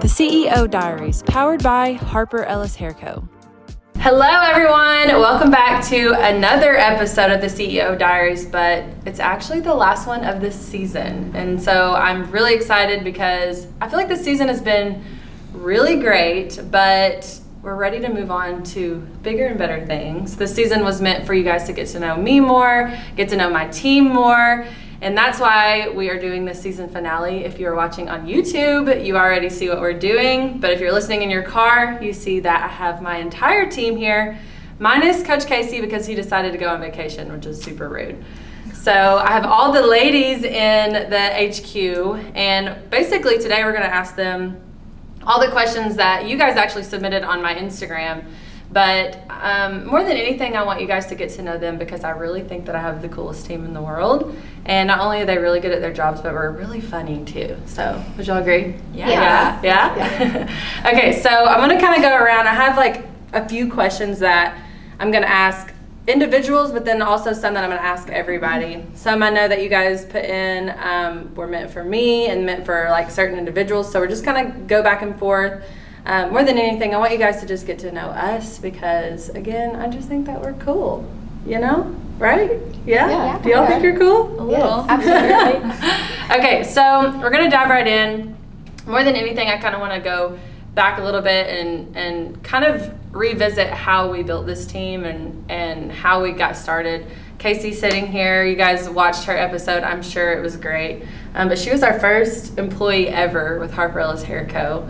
The CEO Diaries, powered by Harper Ellis Hair Co. Hello, everyone. Welcome back to another episode of the CEO Diaries, but it's actually the last one of this season. And so I'm really excited because I feel like this season has been really great, but we're ready to move on to bigger and better things. This season was meant for you guys to get to know me more, get to know my team more. And that's why we are doing this season finale. If you're watching on YouTube, you already see what we're doing. But if you're listening in your car, you see that I have my entire team here, minus Coach Casey because he decided to go on vacation, which is super rude. So I have all the ladies in the HQ, and basically today we're going to ask them all the questions that you guys actually submitted on my Instagram. But um, more than anything, I want you guys to get to know them because I really think that I have the coolest team in the world. And not only are they really good at their jobs, but we're really funny too. So, would y'all agree? Yeah. Yeah? yeah? yeah. okay, so I'm going to kind of go around. I have like a few questions that I'm going to ask individuals, but then also some that I'm going to ask everybody. Some I know that you guys put in um, were meant for me and meant for like certain individuals. So, we're just to go back and forth. Um, more than anything, I want you guys to just get to know us because, again, I just think that we're cool. You know, right? Yeah. Yeah. Do y'all think you're cool? A little. Absolutely. okay, so we're gonna dive right in. More than anything, I kind of want to go back a little bit and and kind of revisit how we built this team and and how we got started. Casey sitting here, you guys watched her episode. I'm sure it was great. Um, but she was our first employee ever with Harper Ellis Hair Co.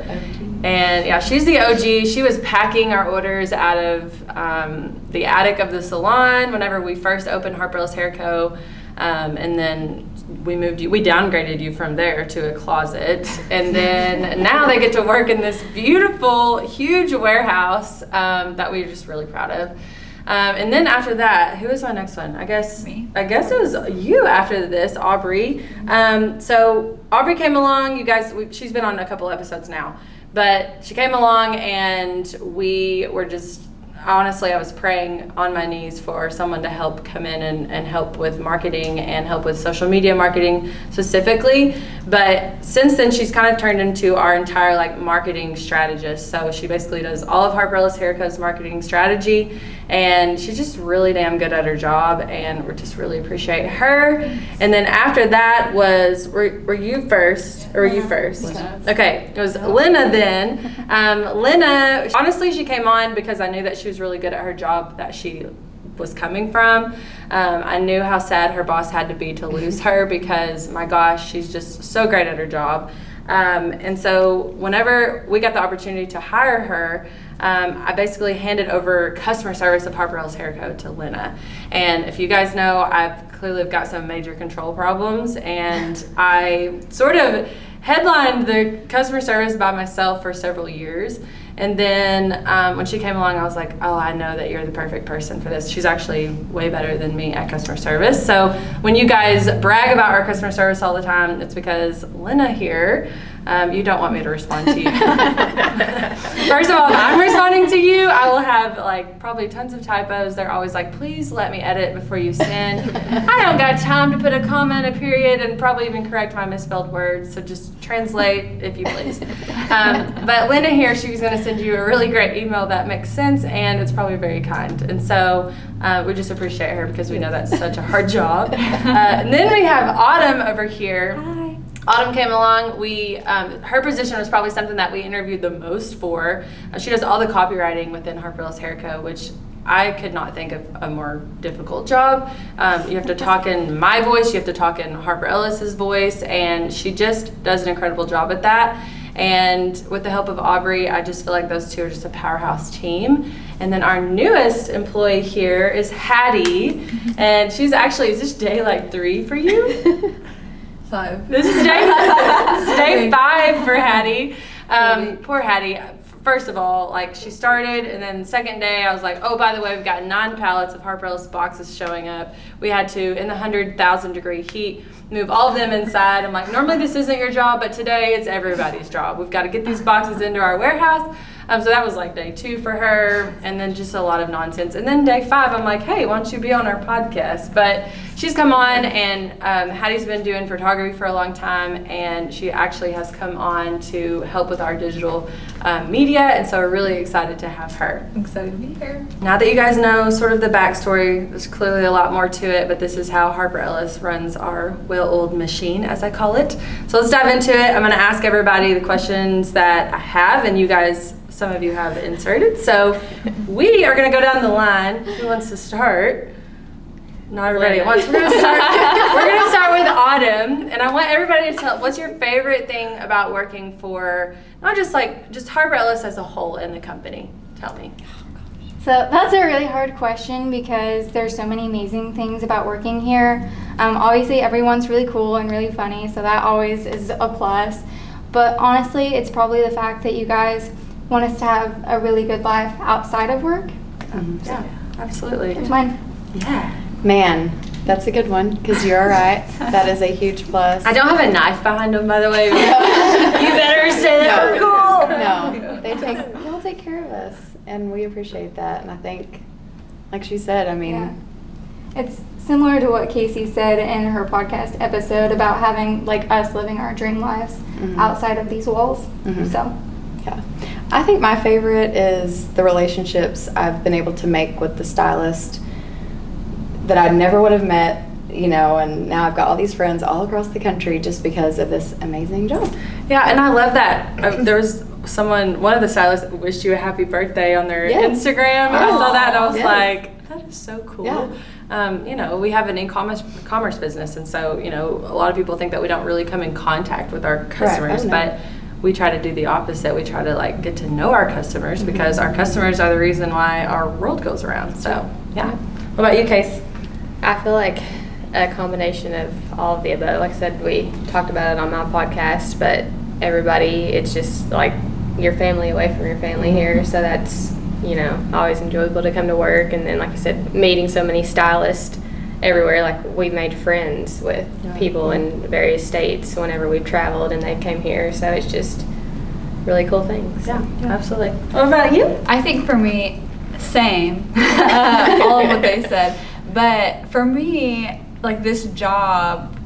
And yeah, she's the OG. She was packing our orders out of um, the attic of the salon whenever we first opened Harper Ellis Hair Co. Um, and then we moved you, we downgraded you from there to a closet. And then now they get to work in this beautiful, huge warehouse um, that we're just really proud of. Um, and then after that, who was my next one? I guess Me. I guess it was you after this, Aubrey. Um, so Aubrey came along. You guys, we, she's been on a couple episodes now, but she came along and we were just honestly, I was praying on my knees for someone to help come in and, and help with marketing and help with social media marketing specifically. But since then, she's kind of turned into our entire like marketing strategist. So she basically does all of Harper Ellis Hair Co's marketing strategy, and she's just really damn good at her job, and we just really appreciate her. And then after that was were, were you first or were you first? Okay, it was Lena then. Um, Lena, honestly, she came on because I knew that she was really good at her job that she was coming from. Um, I knew how sad her boss had to be to lose her because, my gosh, she's just so great at her job. Um, and so, whenever we got the opportunity to hire her, um, I basically handed over customer service of Harper Ellis Hair Co. to Lena. And if you guys know, I've clearly got some major control problems, and I sort of headlined the customer service by myself for several years. And then um, when she came along, I was like, oh, I know that you're the perfect person for this. She's actually way better than me at customer service. So when you guys brag about our customer service all the time, it's because Lena here, um, you don't want me to respond to you. First of all, if I'm responding to you, I will have like probably tons of typos. They're always like, please let me edit before you send. I don't got time to put a comment, a period, and probably even correct my misspelled words. So just translate if you please. Um, but Linda here, she's going to send you a really great email that makes sense and it's probably very kind. And so uh, we just appreciate her because we know that's such a hard job. Uh, and then we have Autumn over here. Hi. Autumn came along. We um, her position was probably something that we interviewed the most for. Uh, she does all the copywriting within Harper Ellis Hair Co., which I could not think of a more difficult job. Um, you have to talk in my voice, you have to talk in Harper Ellis's voice, and she just does an incredible job at that. And with the help of Aubrey, I just feel like those two are just a powerhouse team. And then our newest employee here is Hattie, and she's actually is this day like three for you? Five. This is day, this is day five for Hattie. Um, poor Hattie. First of all, like she started, and then second day, I was like, oh, by the way, we've got nine pallets of Harper Ellis boxes showing up. We had to, in the 100,000 degree heat, move all of them inside. I'm like, normally this isn't your job, but today it's everybody's job. We've got to get these boxes into our warehouse. Um, so that was like day two for her, and then just a lot of nonsense. And then day five, I'm like, hey, why don't you be on our podcast? But she's come on, and um, Hattie's been doing photography for a long time, and she actually has come on to help with our digital um, media, and so we're really excited to have her. I'm excited to be here. Now that you guys know sort of the backstory, there's clearly a lot more to it, but this is how Harper Ellis runs our well old machine, as I call it. So let's dive into it. I'm going to ask everybody the questions that I have, and you guys, some of you have inserted. So we are going to go down the line. Who wants to start? Not everybody at once. We're gonna start. we're gonna start with Autumn, and I want everybody to tell what's your favorite thing about working for not just like just Harper Ellis as a whole in the company. Tell me. So that's a really hard question because there's so many amazing things about working here. Um, obviously, everyone's really cool and really funny, so that always is a plus. But honestly, it's probably the fact that you guys want us to have a really good life outside of work. Um, yeah, absolutely. It's mine. Yeah. Man, that's a good one because you're right. That is a huge plus. I don't have a knife behind them, by the way. you better say that. No. Cool. No, they take they'll take care of us, and we appreciate that. And I think, like she said, I mean, Yeah. It's similar to what Casey said in her podcast episode about having like us living our dream lives Mhm. outside of these walls. Mhm. So yeah. I think my favorite is the relationships I've been able to make with the stylist that I never would have met. You know, and now I've got all these friends all across the country just because of this amazing job. Yeah, and I love that. Uh, there was someone, one of the stylists wished you a happy birthday on their Yes. Instagram. And I saw that and I was Yes. like, that is so cool. Yeah. Um, you know, we have an e-commerce commerce business, and so you know, a lot of people think that we don't really come in contact with our customers, Oh, no. but we try to do the opposite. We try to like get to know our customers Mm-hmm. because our customers are the reason why our world goes around. So, yeah. What about you, Case? I feel like a combination of all of the above. Like I said, we talked about it on my podcast, but everybody, it's just like your family away from your family here. So that's, you know, always enjoyable to come to work. And then, like I said, meeting so many stylists everywhere. Like we've made friends with people in various states whenever we've traveled and they came here. So it's just really cool things. Yeah, absolutely. What about you? I think for me, same. uh, all of what they said. But for me, like this job,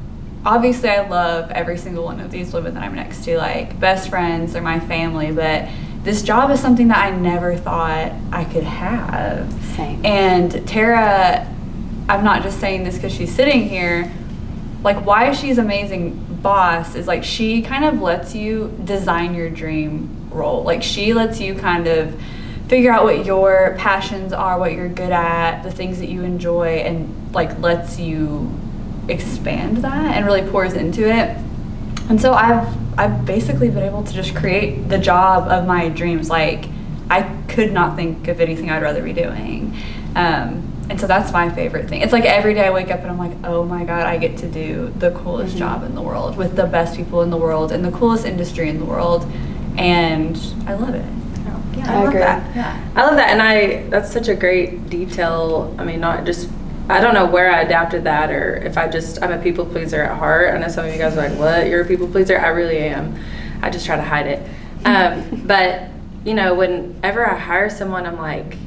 obviously I love every single one of these women that I'm next to. Like best friends, they're my family. But this job is something that I never thought I could have. Same. And Tara, I'm not just saying this because she's sitting here. Like, why she's amazing boss is like she kind of lets you design your dream role. Like, she lets you kind of figure out what your passions are, what you're good at, the things that you enjoy, and like lets you expand that and really pours into it. And so I've I've basically been able to just create the job of my dreams. Like I could not think of anything I'd rather be doing. Um, and so that's my favorite thing. It's like every day I wake up and I'm like, oh my god, I get to do the coolest job in the world with the best people in the world and the coolest industry in the world, and I love it. Yeah, I love agree. that. Yeah. I love that, and I that's such a great detail. I mean, not just I don't know where I adapted that, or if I just I'm a people pleaser at heart. I know some of you guys are like, "What? You're a people pleaser?" I really am. I just try to hide it. Um, but you know, whenever I hire someone, I'm like,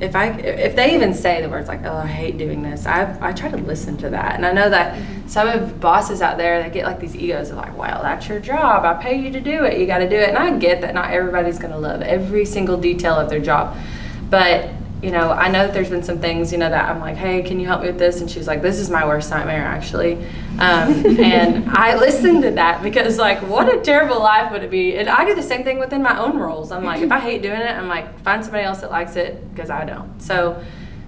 if I if they even say the words like, "Oh, I hate doing this," I I try to listen to that, and I know that some of bosses out there they get like these egos of like, "Well, that's your job. I pay you to do it. You got to do it." And I get that not everybody's going to love every single detail of their job, but you know, I know that there's been some things, you know, that I'm like, hey, can you help me with this? And she's like, this is my worst nightmare, actually. Um, and I listened to that because, like, what a terrible life would it be? And I do the same thing within my own roles. I'm like, if I hate doing it, I'm like, find somebody else that likes it because I don't. So,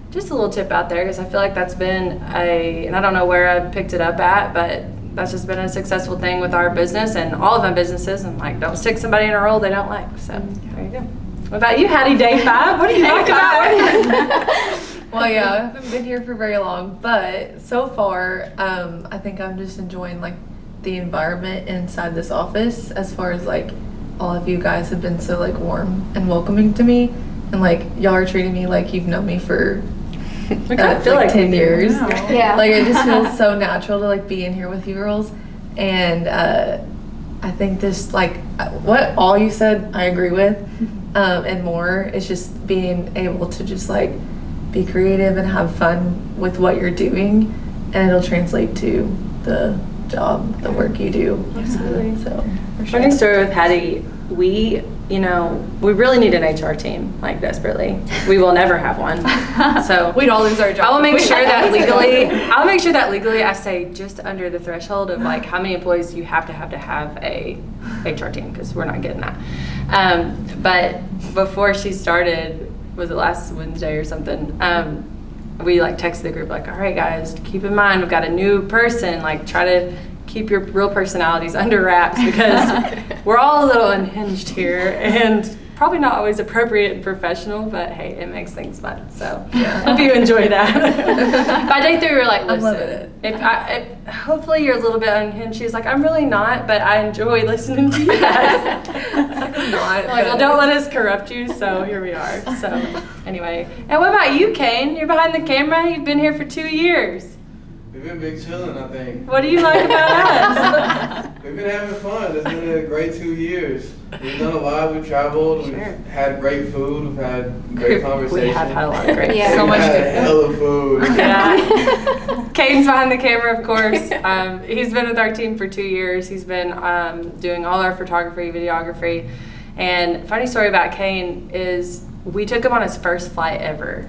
just a little tip out there because I feel like that's been a, and I don't know where I picked it up at, but that's just been a successful thing with our business and all of my businesses. I'm like, don't stick somebody in a role they don't like. So, there you go. What about you, Hattie? Day five? What do you like about it? Well, yeah, I haven't been here for very long, but so far, um, I think I'm just enjoying like the environment inside this office. As far as like all of you guys have been so like warm and welcoming to me, and like y'all are treating me like you've known me for I uh, kind of feel like ten we do. years. Yeah. Like it just feels so natural to like be in here with you girls, and uh, I think this like what all you said I agree with, um, and more. It's just being able to just like be creative and have fun with what you're doing, and it'll translate to the job, the work you do. Absolutely. So. Funny story with Hattie. We, you know, we really need an HR team, like desperately. We will never have one. So We'd all lose our job. I will make sure that legally, I'll make sure that legally I stay just under the threshold of like how many employees you have to have to have a HR team because we're not getting that. Um, but before she started, was it last Wednesday or something? Um, we like texted the group like, all right guys, keep in mind we've got a new person. Like try to keep your real personalities under wraps because we're all a little unhinged here and probably not always appropriate and professional, but hey, it makes things fun. So hope you enjoy that. By day three, we're like, I'm listen, loving it. if I, if, hopefully you're a little bit unhinged. She's like, I'm really not, but I enjoy listening to you guys. Not, like, well, don't let us corrupt you. So here we are. So anyway, and what about you, Kane? You're behind the camera. You've been here for two years. We've been big chilling, I think. What do you like about us? We've been having fun. It's been a great two years. We've done a lot. We've traveled. Sure. We've had great food. We've had great conversation. we have had a lot of great. Yeah. We've So much had good hell of food. Yeah. Caden's behind the camera, of course. Um, he's been with our team for two years. He's been um, doing all our photography, videography. And funny story about Kane is we took him on his first flight ever.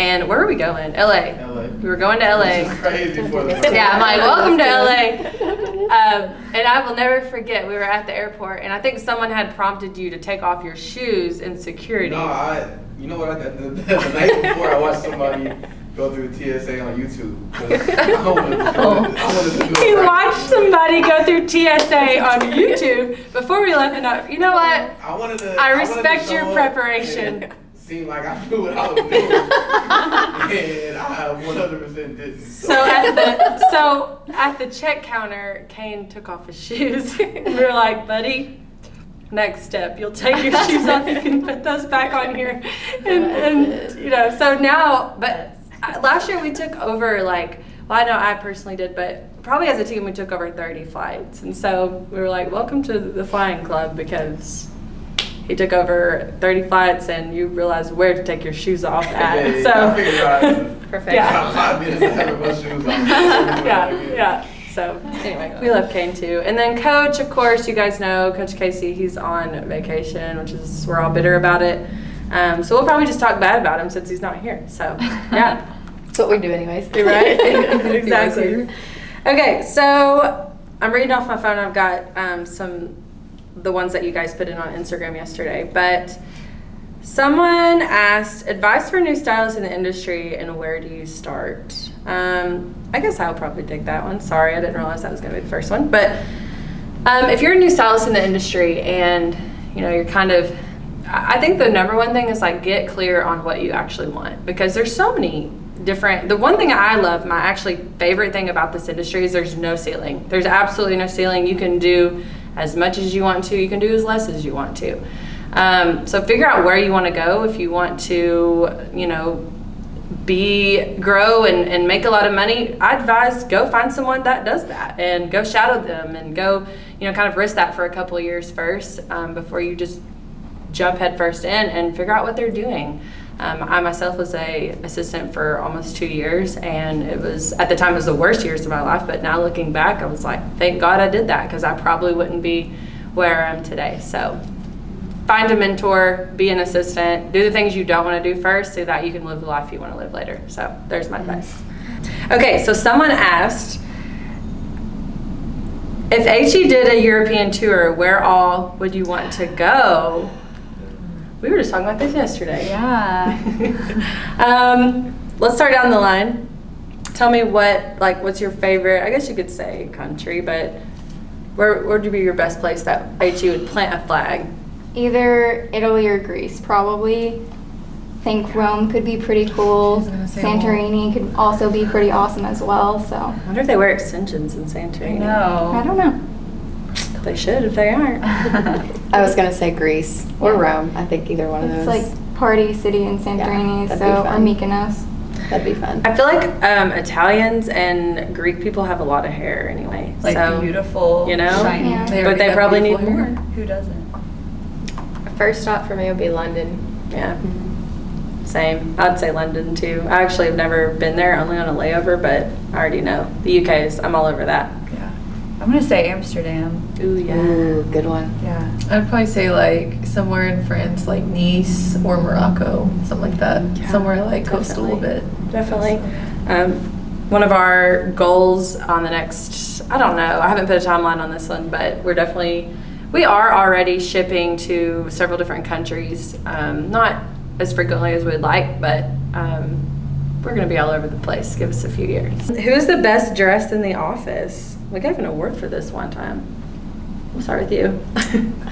And where are we going? LA. LA. We were going to LA. Crazy for the Yeah, I'm like, welcome to LA. Um, and I will never forget, we were at the airport, and I think someone had prompted you to take off your shoes in security. No, I. You know what? I, the, the, the night before, I watched somebody go through TSA on YouTube. I wanted to, I wanted to do He right. watched somebody go through TSA on YouTube before we left the night. You know what? I wanted to. I wanted to respect your preparation. And Seem like I knew what I was doing, and I 100% didn't. So at the so at the check counter, Kane took off his shoes. we were like, buddy, next step, you'll take your shoes off. You can put those back on here, and, and you know. So now, but last year we took over like. Well, I know I personally did, but probably as a team we took over 30 flights, and so we were like, welcome to the flying club because. He took over 30 flights, and you realized where to take your shoes off at. Yeah, yeah, so, I figured out. Perfect. Yeah. Five minutes to have my shoes on. yeah, yeah. So anyway, we love Kane too. And then Coach, of course, you guys know Coach Casey. He's on vacation, which is we're all bitter about it. Um, so we'll probably just talk bad about him since he's not here. So yeah, That's what we do, anyways. you're right. exactly. Okay, so I'm reading off my phone. I've got um, some the ones that you guys put in on Instagram yesterday, but. Someone asked advice for new stylists in the industry and where do you start? Um, I guess I'll probably take that one. Sorry, I didn't realize that was going to be the first one. But um, if you're a new stylist in the industry and you know you're kind of, I think the number one thing is like get clear on what you actually want because there's so many different. The one thing I love, my actually favorite thing about this industry is there's no ceiling. There's absolutely no ceiling. You can do as much as you want to. You can do as less as you want to. Um, so figure out where you want to go if you want to, you know, be grow and, and make a lot of money. I advise go find someone that does that and go shadow them and go, you know, kind of risk that for a couple years first um, before you just jump headfirst in and figure out what they're doing. Um, I myself was a assistant for almost two years, and it was at the time it was the worst years of my life. But now looking back, I was like, thank God I did that because I probably wouldn't be where I am today. So find a mentor, be an assistant, do the things you don't want to do first so that you can live the life you want to live later. So there's my advice. Okay, so someone asked if HE did a European tour, where all would you want to go? We were just talking about this yesterday. Yeah. um, let's start down the line. Tell me what, like, what's your favorite? I guess you could say country, but where, where would be your best place that HE would plant a flag? Either Italy or Greece, probably. Think Rome could be pretty cool. Santorini could also be pretty awesome as well. So I wonder if they wear extensions in Santorini. No. I don't know. They should if they aren't. I was gonna say Greece or Rome. I think either one of those. It's like party city in Santorini, that'd so or fun. Mykonos. That'd be fun. I feel like um, Italians and Greek people have a lot of hair anyway. Like so beautiful, you know? shiny. Yeah. They But they probably need beautiful more. Who doesn't? I First stop for me would be London. Yeah. Same. I'd say London too. I actually have never been there, only on a layover, but I already know the UK is. I'm all over that. Yeah. I'm gonna say Amsterdam. Ooh yeah. Ooh, good one. Yeah. I'd probably say like somewhere in France, like Nice or Morocco, something like that. Yeah, somewhere like coast a little bit. Definitely. Um, one of our goals on the next, I don't know, I haven't put a timeline on this one, but we're definitely, we are already shipping to several different countries. Um, not as frequently as we'd like, but um, we're going to be all over the place. Give us a few years. Who's the best dressed in the office? We gave an award for this one time. We'll start with you.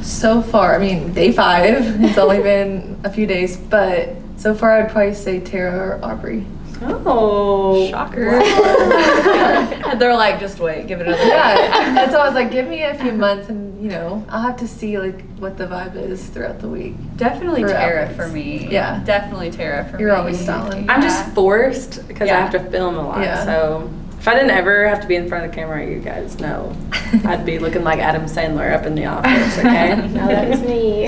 So far, I mean, day five. It's only been a few days, but so far, I'd probably say Tara or Aubrey. oh. Shocker. They're like, just wait, give it another Yeah, and so I was like, give me a few months, and you know, I'll have to see like what the vibe is throughout the week. Definitely For Tara outfits. for me. Yeah. Definitely Tara for me. You're always styling. I'm just forced because I have to film a lot. Yeah. So if I didn't ever have to be in front of the camera, you guys know I'd be looking like Adam Sandler up in the office. Okay. No, that is me.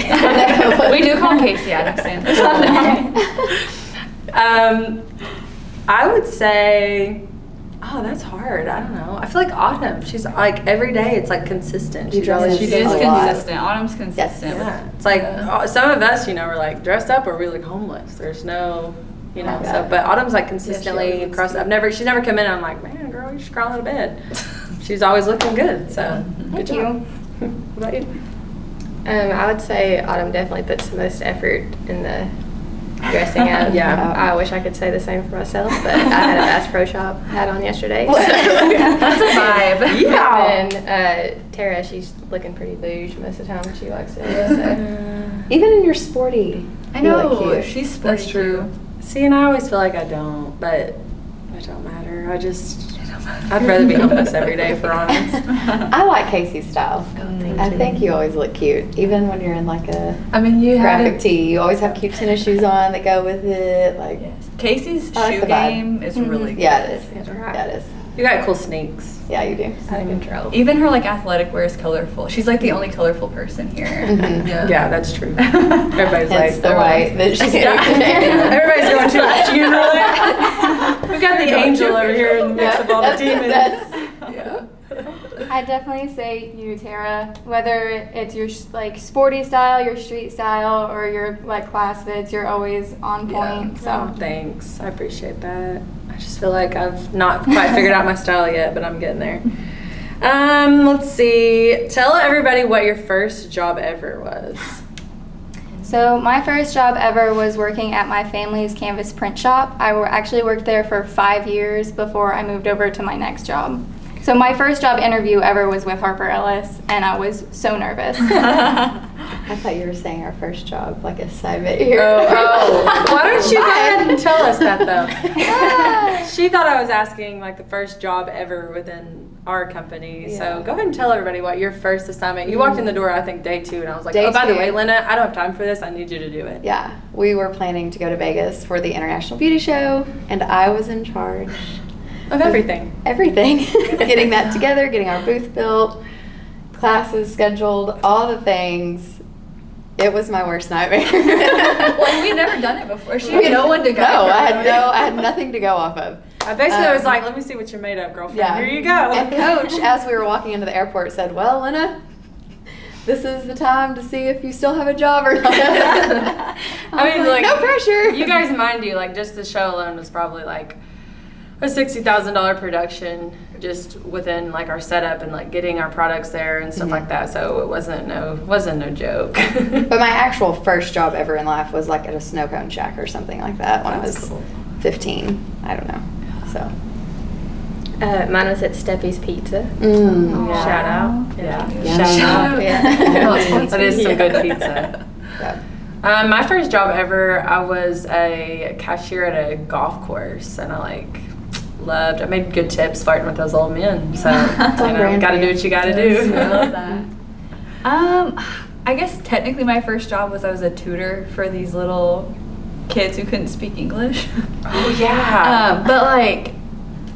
we do call Casey Adam Sandler. um, I would say, oh, that's hard. I don't know. I feel like Autumn. She's like every day. It's like consistent. You She's dresses always. She She is does lot. consistent. Autumn's consistent. Yeah. It's like uh, some of us, you know, we're like dressed up or we look homeless. There's no. You know, so but Autumn's like consistently always looks across. good. I've never, she's never come in. and I'm like, man, girl, you should crawl out of bed. she's always looking good. So good Thank job. you. What about you? Um, I would say Autumn definitely puts the most effort in the dressing up. Yeah. I wish I could say the same for myself, but I had a Bass Pro Shop hat on yesterday. That's a vibe. Yeah. And uh, Tara, she's looking pretty bouge most of the time when she walks in. So. Even in your sporty. I know. cute. She's sporty That's true. too. See, and I always feel like I don't, but it don't matter. I just, I'd rather be homeless every day, for honest. I like Casey's style. I think you always look cute, even when you're in like a I mean, you had graphic it. tee. You always have cute tennis shoes on that go with it. Like, Casey's I shoe the vibe. game is really good. yeah, it is. That's Yeah, it is. You got cool snakes. Yeah, you do. Out of control. Even her like athletic wear is colorful. She's like the only colorful person here. Mhm. Yeah. Yeah, that's true. Everybody's Hence like, the white that she's Everybody's going to a funeral. we got the angel over here in the mix Yeah, of all the demons. that's- Yeah. I definitely say you, Tara. Whether it's your sh- like sporty style, your street style, or your like class fits, you're always on Yeah. point. Oh, So thanks. I appreciate that. I just feel like I've not quite figured out my style yet, but I'm getting there. Um, let's see. Tell everybody what your first job ever was. So my first job ever was working at my family's canvas print shop. I actually worked there for five years before I moved over to my next job. So my first job interview ever was with Harper Ellis, and I was so nervous. I thought you were saying our first job, like assignment here. Oh, oh. Why don't you go ahead and tell us that though? she thought I was asking like the first job ever within our company. So go ahead and tell everybody what your first assignment. You walked in the door, I think day two, and I was like, Day "Oh, by the way, Lena, I don't have time for this. I need you to do it." Yeah, we were planning to go to Vegas for the International Beauty Show, and I was in charge Of everything. everything getting that together, getting our booth built, classes scheduled, all the things. It was my worst nightmare. well, we'd never done it before. She had no one to guide No. I had no, I had nothing to go off of. I basically was Um, like, "Let me see what you're made of, girlfriend. Yeah. Here you go." And coach, as we were walking into the airport, said, "Well, Lena, this is the time to see if you still have a job or not." I I mean, like, no pressure. You guys, mind you, like just the show alone was probably like a sixty thousand dollar production just within like our setup and like getting our products there and stuff Mhm. like that. So it wasn't no wasn't no joke. But my actual first job ever in life was like at a snow cone shack or something like that when I was cool. 15. I don't know. So. Uh, mine was at Steppy's Pizza. Mm. Yeah. Shout out. Yeah. Yeah. Shout out. Yeah. that is some good pizza. Yeah. Um, my first job ever, I was a cashier at a golf course, and I like loved. I made good tips flirting with those old men. So you know, got to do what you got to do. I love that. Um, I guess technically my first job was I was a tutor for these little kids who couldn't speak English. Oh yeah. um, but like,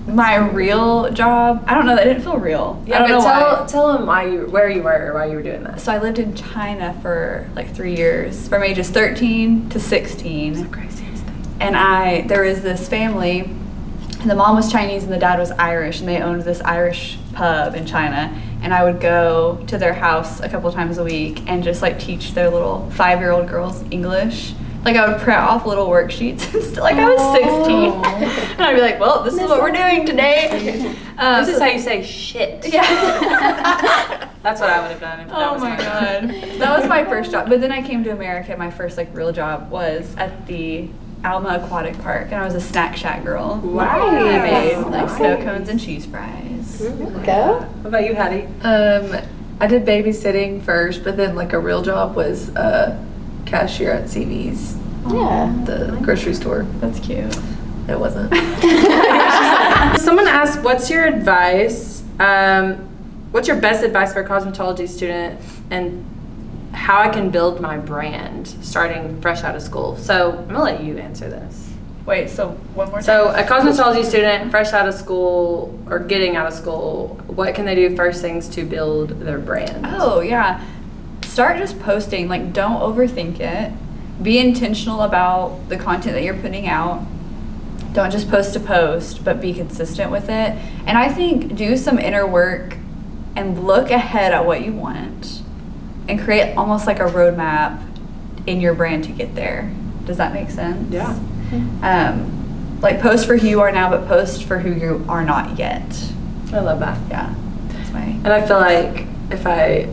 my real job, I don't know. That didn't feel real. Yeah, I don't but know tell why. tell them why you where you were while you were doing this. So I lived in China for like three years, from ages 13 to 16. And I, there was this family, and the mom was Chinese and the dad was Irish, and they owned this Irish pub in China. And I would go to their house a couple times a week and just like teach their little five year old girls English. Like I would print off little worksheets and stuff. Like I was 16. and I'd be like, well, this is what we're doing today. Um, This is how you say shit. yeah. That's what I would have done if that Oh was my god. That was my first job. But then I came to America. My first like real job was at the Alma Aquatic Park, and I was a snack shack girl. Wow. I made like snow cones and cheese fries. Go. What about you, Hattie? Um, I did babysitting first, but then like a real job was uh, cashier at CV's, Yeah. the grocery store. That's cute. It wasn't. Someone asked, "What's your advice? Um, what's your best advice for a cosmetology student, and how I can build my brand starting fresh out of school?" So I'm gonna let you answer this. Wait, so one more So a cosmetology student, fresh out of school or getting out of school, what can they do first things to build their brand? Oh, yeah. Start just posting. Like, don't overthink it. Be intentional about the content that you're putting out. Don't just post to post, but be consistent with it. And I think do some inner work and look ahead at what you want and create almost like a roadmap in your brand to get there. Does that make sense? Yeah. Um, like, post for who you are now, but post for who you are not yet. I love that. Yeah. That's my. And I feel like if I,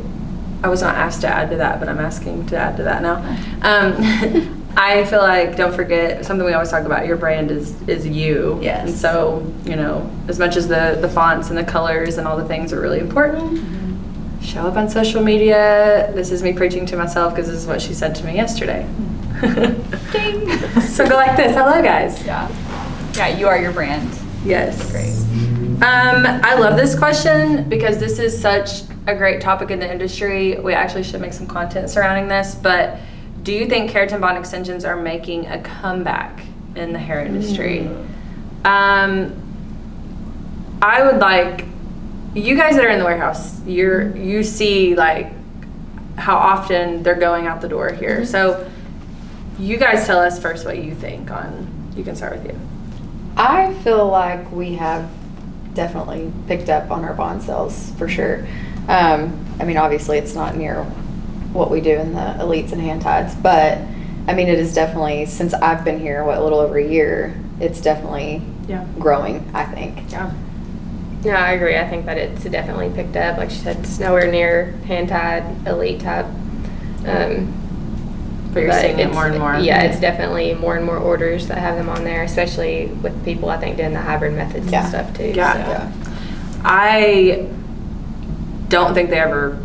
I was not asked to add to that, but I'm asking to add to that now. Um, I feel like don't forget something we always talk about. Your brand is is you. Yes. And so you know, as much as the the fonts and the colors and all the things are really important, show up on social media. This is me preaching to myself because this is what she said to me yesterday. Ding. so go like this. Hello, guys. Yeah. Yeah, you are your brand. Yes. Great. Um, I love this question because this is such a great topic in the industry. We actually should make some content surrounding this. But do you think keratin bond extensions are making a comeback in the hair industry? Um, I would like you guys that are in the warehouse. You're you see like how often they're going out the door here. So you guys tell us first what you think on. You can start with you. I feel like we have definitely picked up on our bond sales for sure. Um, I mean, obviously, it's not near what we do in the elites and hand tides, but I mean, it is definitely since I've been here, what a little over a year, it's definitely Yeah. growing. I think. Yeah. No, I agree. I think that it's definitely picked up. Like she said, it's nowhere near hand tied, elite type. Um, But you're seeing it more and more. Yeah, it's definitely more and more orders that have them on there, especially with people I think doing the hybrid methods Yeah. and stuff too. Yeah. so. Yeah. I don't think they ever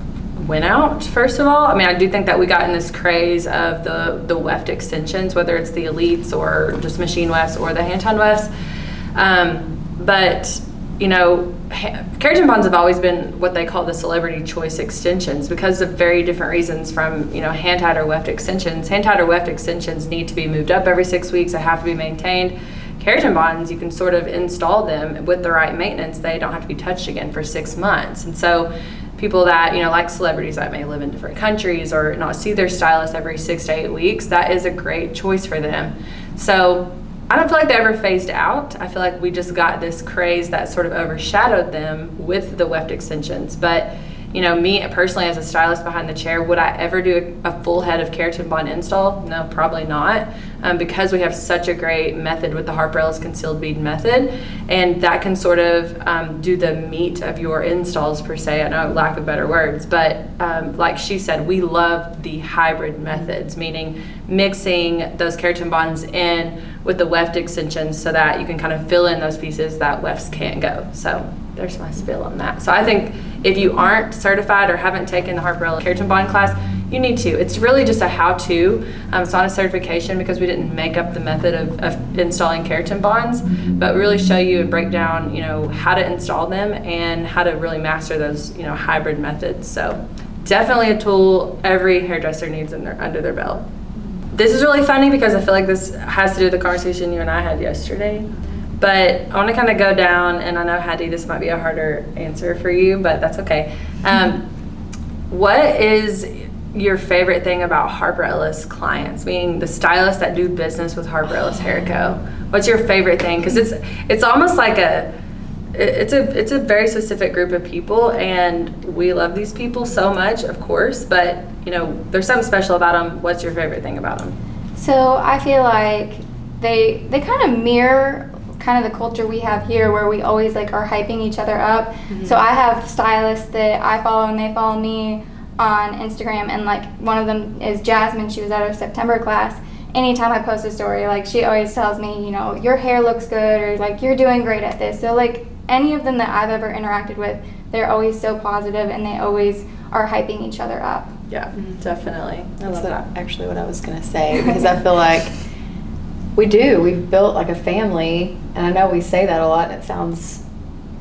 went out. First of all, I mean, I do think that we got in this craze of the the weft extensions, whether it's the elites or just machine wefts or the hand ton wefts. Um, but you know, keratin bonds have always been what they call the celebrity choice extensions because of very different reasons. From you know, hand tied or weft extensions. Hand tied or weft extensions need to be moved up every six weeks. They have to be maintained keratin bonds, you can sort of install them with the right maintenance. They don't have to be touched again for six months. And so, people that, you know, like celebrities that may live in different countries or not see their stylist every six to eight weeks, that is a great choice for them. So, I don't feel like they ever phased out. I feel like we just got this craze that sort of overshadowed them with the weft extensions. But you know, me personally as a stylist behind the chair, would I ever do a, a full head of keratin bond install? No, probably not, um, because we have such a great method with the Harper Ellis concealed bead method, and that can sort of um, do the meat of your installs per se. I know lack of better words, but um, like she said, we love the hybrid methods, meaning mixing those keratin bonds in with the weft extensions so that you can kind of fill in those pieces that wefts can't go. So there's my spill on that. So I think if you aren't certified or haven't taken the Harper Keratin Bond class, you need to. It's really just a how-to. Um, it's not a certification because we didn't make up the method of, of installing keratin bonds, but really show you and break down, you know, how to install them and how to really master those, you know, hybrid methods. So definitely a tool every hairdresser needs in their, under their belt. This is really funny because I feel like this has to do with the conversation you and I had yesterday. But I want to kind of go down, and I know Hattie, this might be a harder answer for you, but that's okay. Um, what is your favorite thing about Harper Ellis clients, meaning the stylists that do business with Harper Ellis Hair Co? What's your favorite thing? Because it's it's almost like a it's a it's a very specific group of people, and we love these people so much, of course. But you know, there's something special about them. What's your favorite thing about them? So I feel like they they kind of mirror kind of the culture we have here where we always like are hyping each other up. So mm-hmm. I have stylists that I follow and they follow me on Instagram and like one of them is Jasmine, she was at our September class. Anytime I post a story, like she always tells me, you know, your hair looks good or like you're doing great at this. So like any of them that I've ever interacted with, they're always so positive and they always are hyping each other up. Yeah, mm-hmm. definitely. I That's love what, that. actually what I was gonna say because I feel like we do. We've built like a family, and I know we say that a lot, and it sounds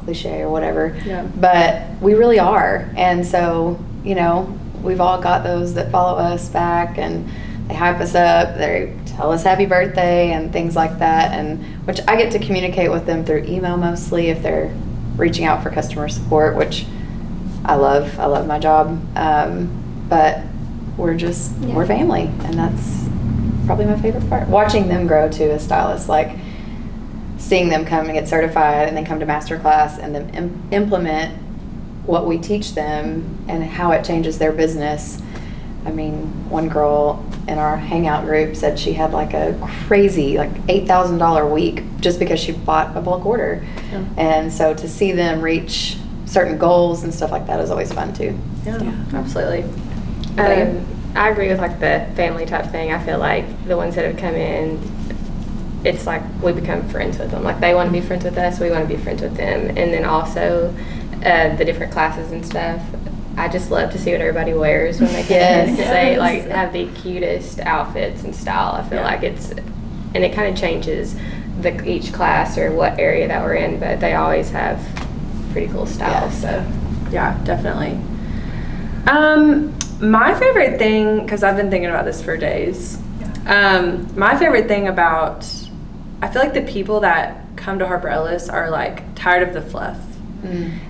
cliche or whatever. Yeah. But we really are, and so you know, we've all got those that follow us back, and they hype us up. They tell us happy birthday and things like that, and which I get to communicate with them through email mostly if they're reaching out for customer support, which I love. I love my job. Um, but we're just Yeah. we're family, and that's probably my favorite part. Watching them grow too as stylists, like seeing them come and get certified, and then come to master class, and then Im- implement what we teach them and how it changes their business. I mean, one girl in our hangout group said she had like a crazy, like eight thousand dollar week just because she bought a bulk order, and so to see them reach certain goals and stuff like that is always fun too. Yeah, absolutely. What about you? Um, I agree with like the family type thing. I feel like the ones that have come in, it's like we become friends with them. Like they want to be friends with us, we want to be friends with them, and then also uh, the different classes and stuff. I just love to see what everybody wears when they come in. Yes. They like have the cutest outfits and style. I feel Yeah. like it's, and it kind of changes the each class or what area that we're in, but they always have pretty cool styles. So. Yeah, definitely. Um, my favorite thing, because I've been thinking about this for days. Um, my favorite thing about, I feel like the people that come to Harper Ellis are like tired of the fluff.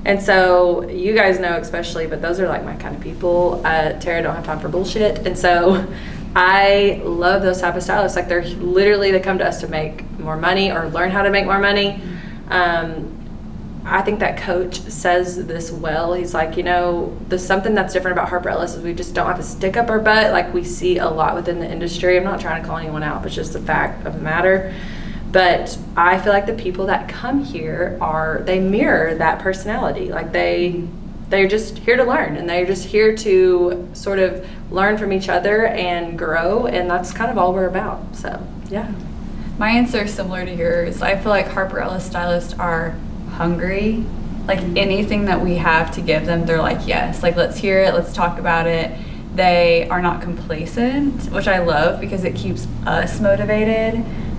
And so you guys know especially, but those are like my kind of people. Uh, Tara don't have time for bullshit, and so I love those type of stylists. Like they're literally they come to us to make more money or learn how to make more money. Um, I think that coach says this well. He's like, you know, there's something that's different about Harper Ellis is we just don't have to stick up our butt like we see a lot within the industry. I'm not trying to call anyone out, but it's just the fact of the matter. But I feel like the people that come here are they mirror that personality. Like they they're just here to learn and they're just here to sort of learn from each other and grow and that's kind of all we're about. So, yeah. My answer is similar to yours. I feel like Harper Ellis stylists are hungry. Like anything that we have to give them, they're like, yes, like let's hear it, let's talk about it. They are not complacent, which I love because it keeps us motivated.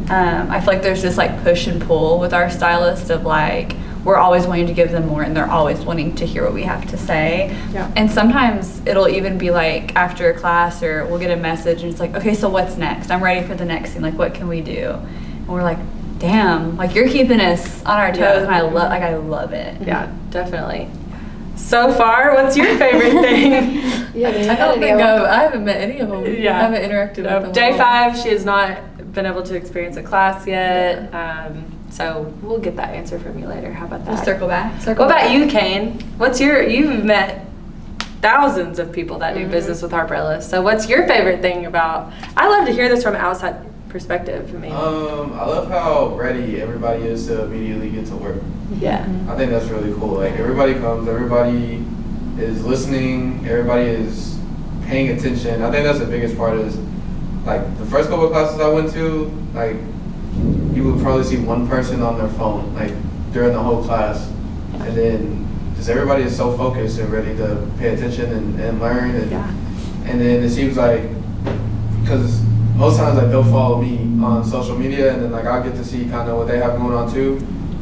Um, I feel like there's this like push and pull with our stylist of like, we're always wanting to give them more and they're always wanting to hear what we have to say. Yeah. And sometimes it'll even be like after a class or we'll get a message and it's like, okay, so what's next? I'm ready for the next thing. Like, what can we do? And we're like, damn, like you're keeping us on our toes Yeah. and I love, like, I love it. Yeah, definitely. So far, what's your favorite thing? Yeah, I don't think I've, I haven't met any of them. Yeah. I haven't interacted with them. Day all. five, she has not been able to experience a class yet. Um, so we'll get that answer from you later. How about that? We'll circle back. What about you, Kane? What's your? You've met thousands of people that do Mm-hmm. business with Harper Ellis. So what's your favorite thing about? I love to hear this from outside perspective. I mean, Um, I love how ready everybody is to immediately get to work. yeah, I think that's really cool. Like everybody comes, everybody is listening, everybody is paying attention. I think that's the biggest part is like the first couple of classes I went to, like you would probably see one person on their phone, like during the whole class. And then just everybody is so focused and ready to pay attention and, and learn and Yeah. and then it seems like because most times like they'll follow me on social media and then like I'll get to see kind of what they have going on too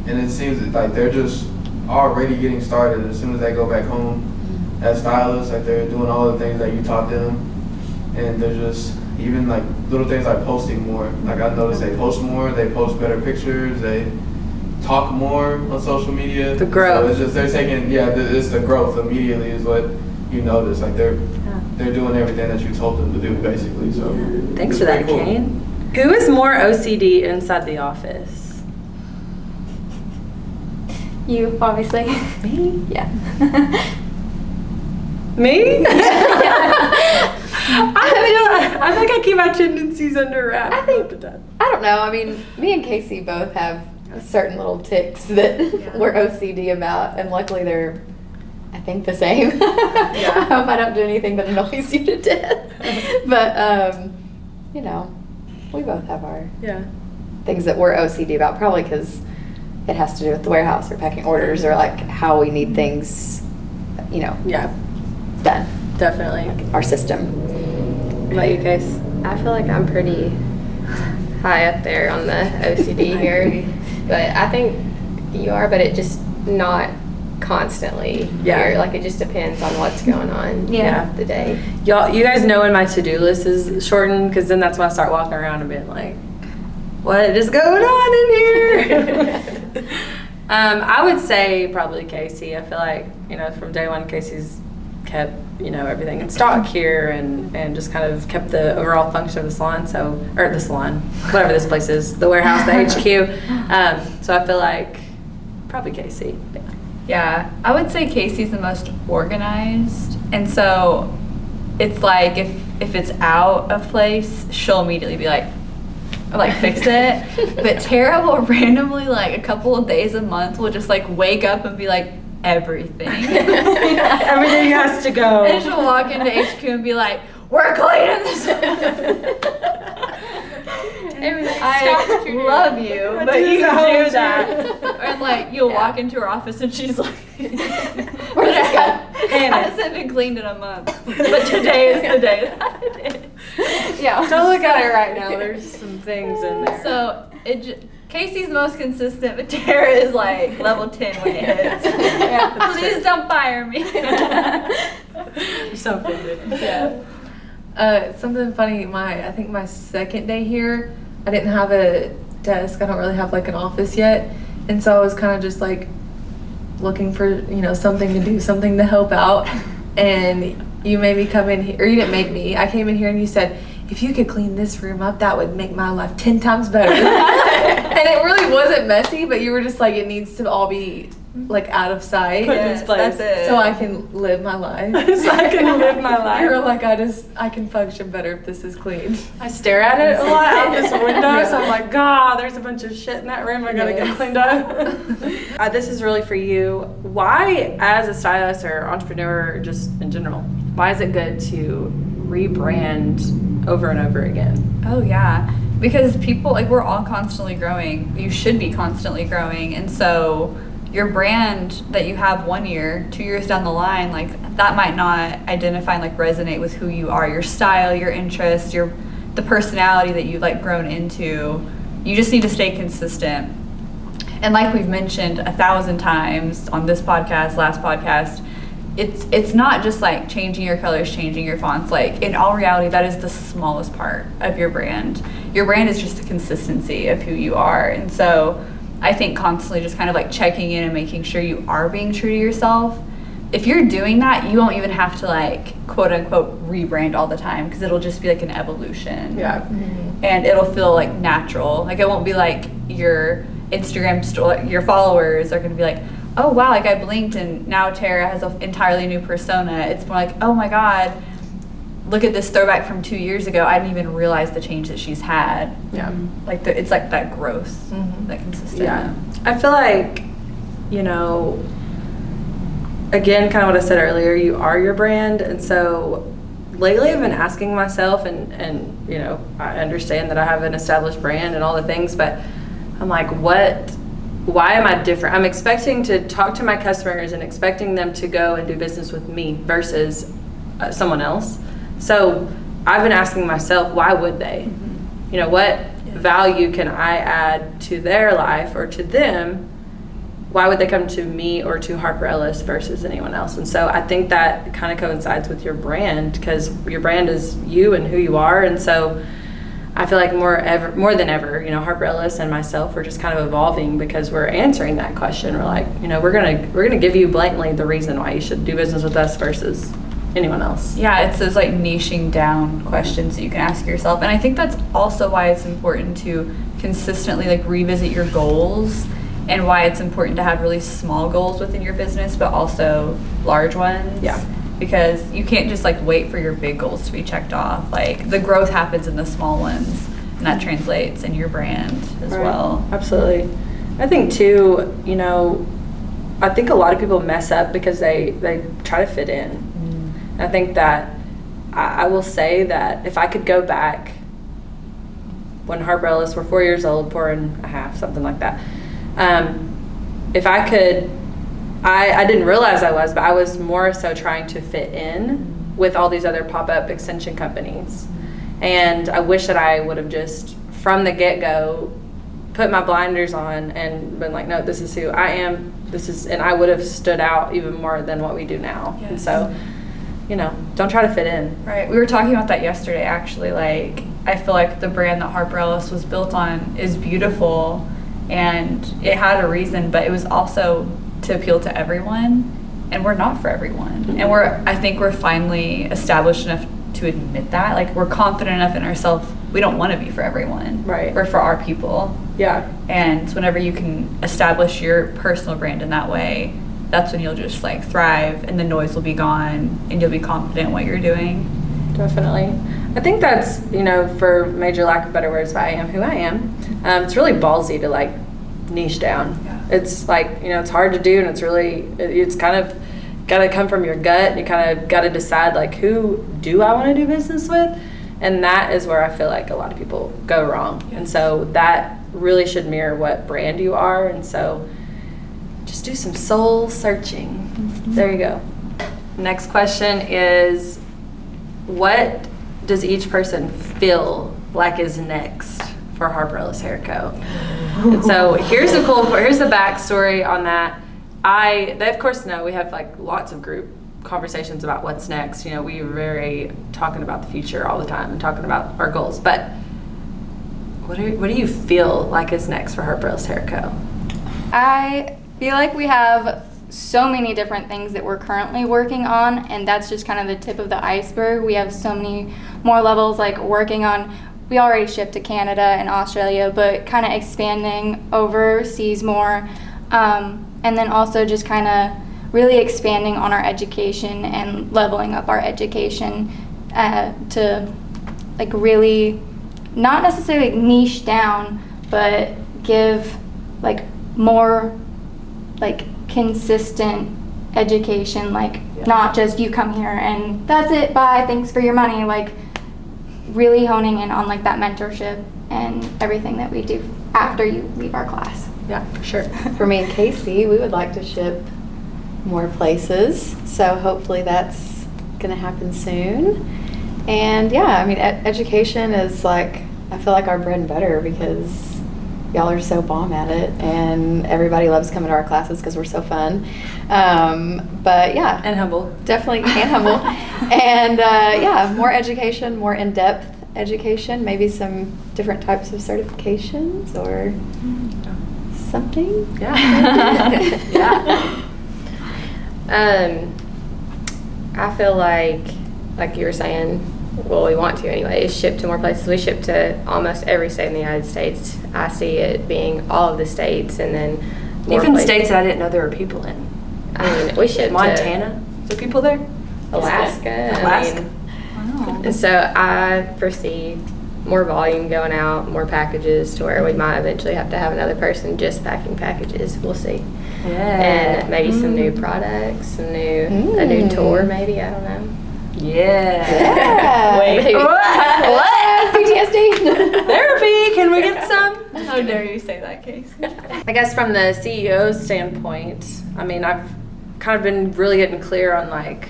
and it seems like they're just already getting started as soon as they go back home mm-hmm. as stylists like they're doing all the things that you taught them and they're just even like little things like posting more like I noticed they post more they post better pictures they talk more on social media. The growth. So it's just they're taking yeah, it's the growth immediately is what you notice. Like they're they're doing everything that you told them to do basically. So Thanks for that, pretty cool. Kane. Who is more OCD inside the office? You, obviously. Me? Yeah. Me? I feel I think I keep my tendencies under wraps. I think- most of the. I don't know. I mean, me and Casey both have certain little ticks that we're OCD about, and luckily they're, I think, the same. I hope I don't do anything that annoys you to death. but, um, you know, we both have our Yeah. things that we're OCD about, probably because it has to do with the warehouse or packing orders or like how we need things, you know, Yeah, done. definitely. Our system. What about you, Case? I feel like I'm pretty high up there on the OCD here, but I think you are, but it just not constantly. Yeah. here. like it just depends on what's going on. Yeah. the day. Y'all, you guys know when my to-do list is shortened because then that's when I start walking around and being like, "What is going on in here?" um, I would say probably Casey. I feel like you know from day one, Casey's kept you know everything in stock here and and just kind of kept the overall function of the salon. So or the salon, whatever this place is, the warehouse, the HQ. Um, so I feel like probably Casey. Yeah. Yeah, I would say Casey's the most organized, and so it's like if if it's out of place, she'll immediately be like, like fix it. but Tara will randomly like a couple of days a month will just like wake up and be like everything. Everything has to go. and she'll walk into HQ and be like, "We're cleaning this." I love you, but you that. do that. And like you'll walk into her office and she's like, Where's guy? hasn't been cleaned in a month, but today is the day that it is. Yeah. Don't look at it right now. There's some things in there. So it. J- Casey's most consistent, but Tara is like level 10 when it hits. Yeah. Please don't fire me. I'm so offended. yeah. Uh, something funny. My I think my second day here, I didn't have a desk. I don't really have like an office yet, and so I was kind of just like looking for you know something to do, something to help out. And you made me come in here, or you didn't make me. I came in here and you said, if you could clean this room up, that would make my life ten times better. and it really wasn't messy, but you were just like, it needs to all be like out of sight. Put in its place. that's it. So I can live my life. so I can live my life. You're like, I just, I can function better if this is clean. I stare at it a lot out this window, so I'm like, God, there's a bunch of shit in that room. I gotta get cleaned up. uh, this is really for you. Why, as a stylist or entrepreneur, just in general, why is it good to rebrand over and over again? Oh yeah, because people like we're all constantly growing. You should be constantly growing, and so your brand that you have one year, two years down the line, like that might not identify and like resonate with who you are, your style, your interests, your the personality that you've like grown into. You just need to stay consistent. And like we've mentioned a thousand times on this podcast, last podcast, it's it's not just like changing your colors, changing your fonts. Like in all reality, that is the smallest part of your brand. Your brand is just the consistency of who you are. And so I think constantly just kind of like checking in and making sure you are being true to yourself. If you're doing that, you won't even have to like quote unquote rebrand all the time because it'll just be like an evolution Yeah. Mm-hmm. and it'll feel like natural. Like it won't be like your Instagram store, your followers are gonna be like, oh wow, like I blinked and now Tara has an entirely new persona. It's more like, oh my god, look at this throwback from two years ago. I didn't even realize the change that she's had. Yeah. Like the, it's like that growth, that consistent. Yeah. I feel like, you know, again, kind of what I said earlier, you are your brand. And so lately I've been asking myself, and, and, you know, I understand that I have an established brand and all the things, but I'm like, what, why am I different? I'm expecting to talk to my customers and expecting them to go and do business with me versus uh, someone else. So I've been asking myself, why would they? Mm-hmm. You know, what value can I add to their life or to them? Why would they come to me or to Harper Ellis versus anyone else? And so I think that kind of coincides with your brand because your brand is you and who you are. And so I feel like more ever, more than ever, you know, Harper Ellis and myself, we're just kind of evolving because we're answering that question. We're like, you know, we're gonna we're gonna give you blatantly the reason why you should do business with us versus anyone else. Yeah, it's those like niching down questions that you can ask yourself. And I think that's also why it's important to consistently like revisit your goals and why it's important to have really small goals within your business but also large ones. Yeah. Because you can't just like wait for your big goals to be checked off. Like the growth happens in the small ones and that translates in your brand as Right. well. Absolutely. I think too, you know, I think a lot of people mess up because they they try to fit in. I think that I, I will say that if I could go back when Harper Ellis were four years old, four and a half, something like that. Um, if I could, I, I didn't realize I was, but I was more so trying to fit in with all these other pop up extension companies. And I wish that I would have just, from the get go, put my blinders on and been like, no, this is who I am. This is, and I would have stood out even more than what we do now. And so, you know, don't try to fit in. Right. We were talking about that yesterday actually. Like I feel like the brand that Harper Ellis was built on is beautiful and it had a reason, but it was also to appeal to everyone and we're not for everyone. Mm-hmm. And we're I think we're finally established enough to admit that. Like we're confident enough in ourselves. We don't want to be for everyone. Right. We're for our people. Yeah. And whenever you can establish your personal brand in that way, that's when you'll just like thrive and the noise will be gone and you'll be confident in what you're doing. Definitely. I think that's, you know, for major lack of better words, but I am who I am. Um, it's really ballsy to like niche down. Yeah. It's like, you know, it's hard to do and it's really, it- it's kind of got to come from your gut and you kind of got to decide like who do I want to do business with? And that is where I feel like a lot of people go wrong. And so that really should mirror what brand you are. And so just do some soul searching. There you go. Next question is what does each person feel like is next for Harper Ellis Hair Co? And so here's the cool here's the backstory on that. I they of course know we have like lots of group conversations about what's next. You know, we are very talking about the future all the time and talking about our goals. But what do what do you feel like is next for Harper Ellis Hair Co? I feel like we have so many different things that we're currently working on, and that's just kind of the tip of the iceberg. We have so many more levels, like working on. We already ship to Canada and Australia, but kind of expanding overseas more, um, and then also just kind of really expanding on our education and leveling up our education uh, to like really not necessarily niche down, but give like more like consistent education like not just you come here and that's it bye thanks for your money like really honing in on like that mentorship and everything that we do after you leave our class Yeah, for sure. For me and Casey, we would like to ship more places, so hopefully that's going to happen soon. And yeah, I mean, ed- education is like, I feel like our bread and butter because y'all are so bomb at it, and everybody loves coming to our classes because we're so fun. Um, but yeah, And humble. definitely and humble. and uh, yeah, more education, more in depth education, maybe some different types of certifications or something. Yeah. yeah. Um, I feel like, like you were saying, well, we want to anyway, is ship to more places. We ship to almost every state in the United States. I see it being all of the states and then more Even places. states that I didn't know there were people in. I mean, we ship Montana. Is there people there? to Alaska. I Alaska. mean, Wow. And so I foresee more volume going out, more packages to where we might eventually have to have another person just packing packages. We'll see. Yeah. And maybe some new products, some new a new Mm. tour maybe, I don't know. Yeah. Yeah. Maybe. What? PTSD. Therapy. Can we get some? How dare you say that, Case? I guess from the CEO standpoint, I mean, I've kind of been really getting clear on like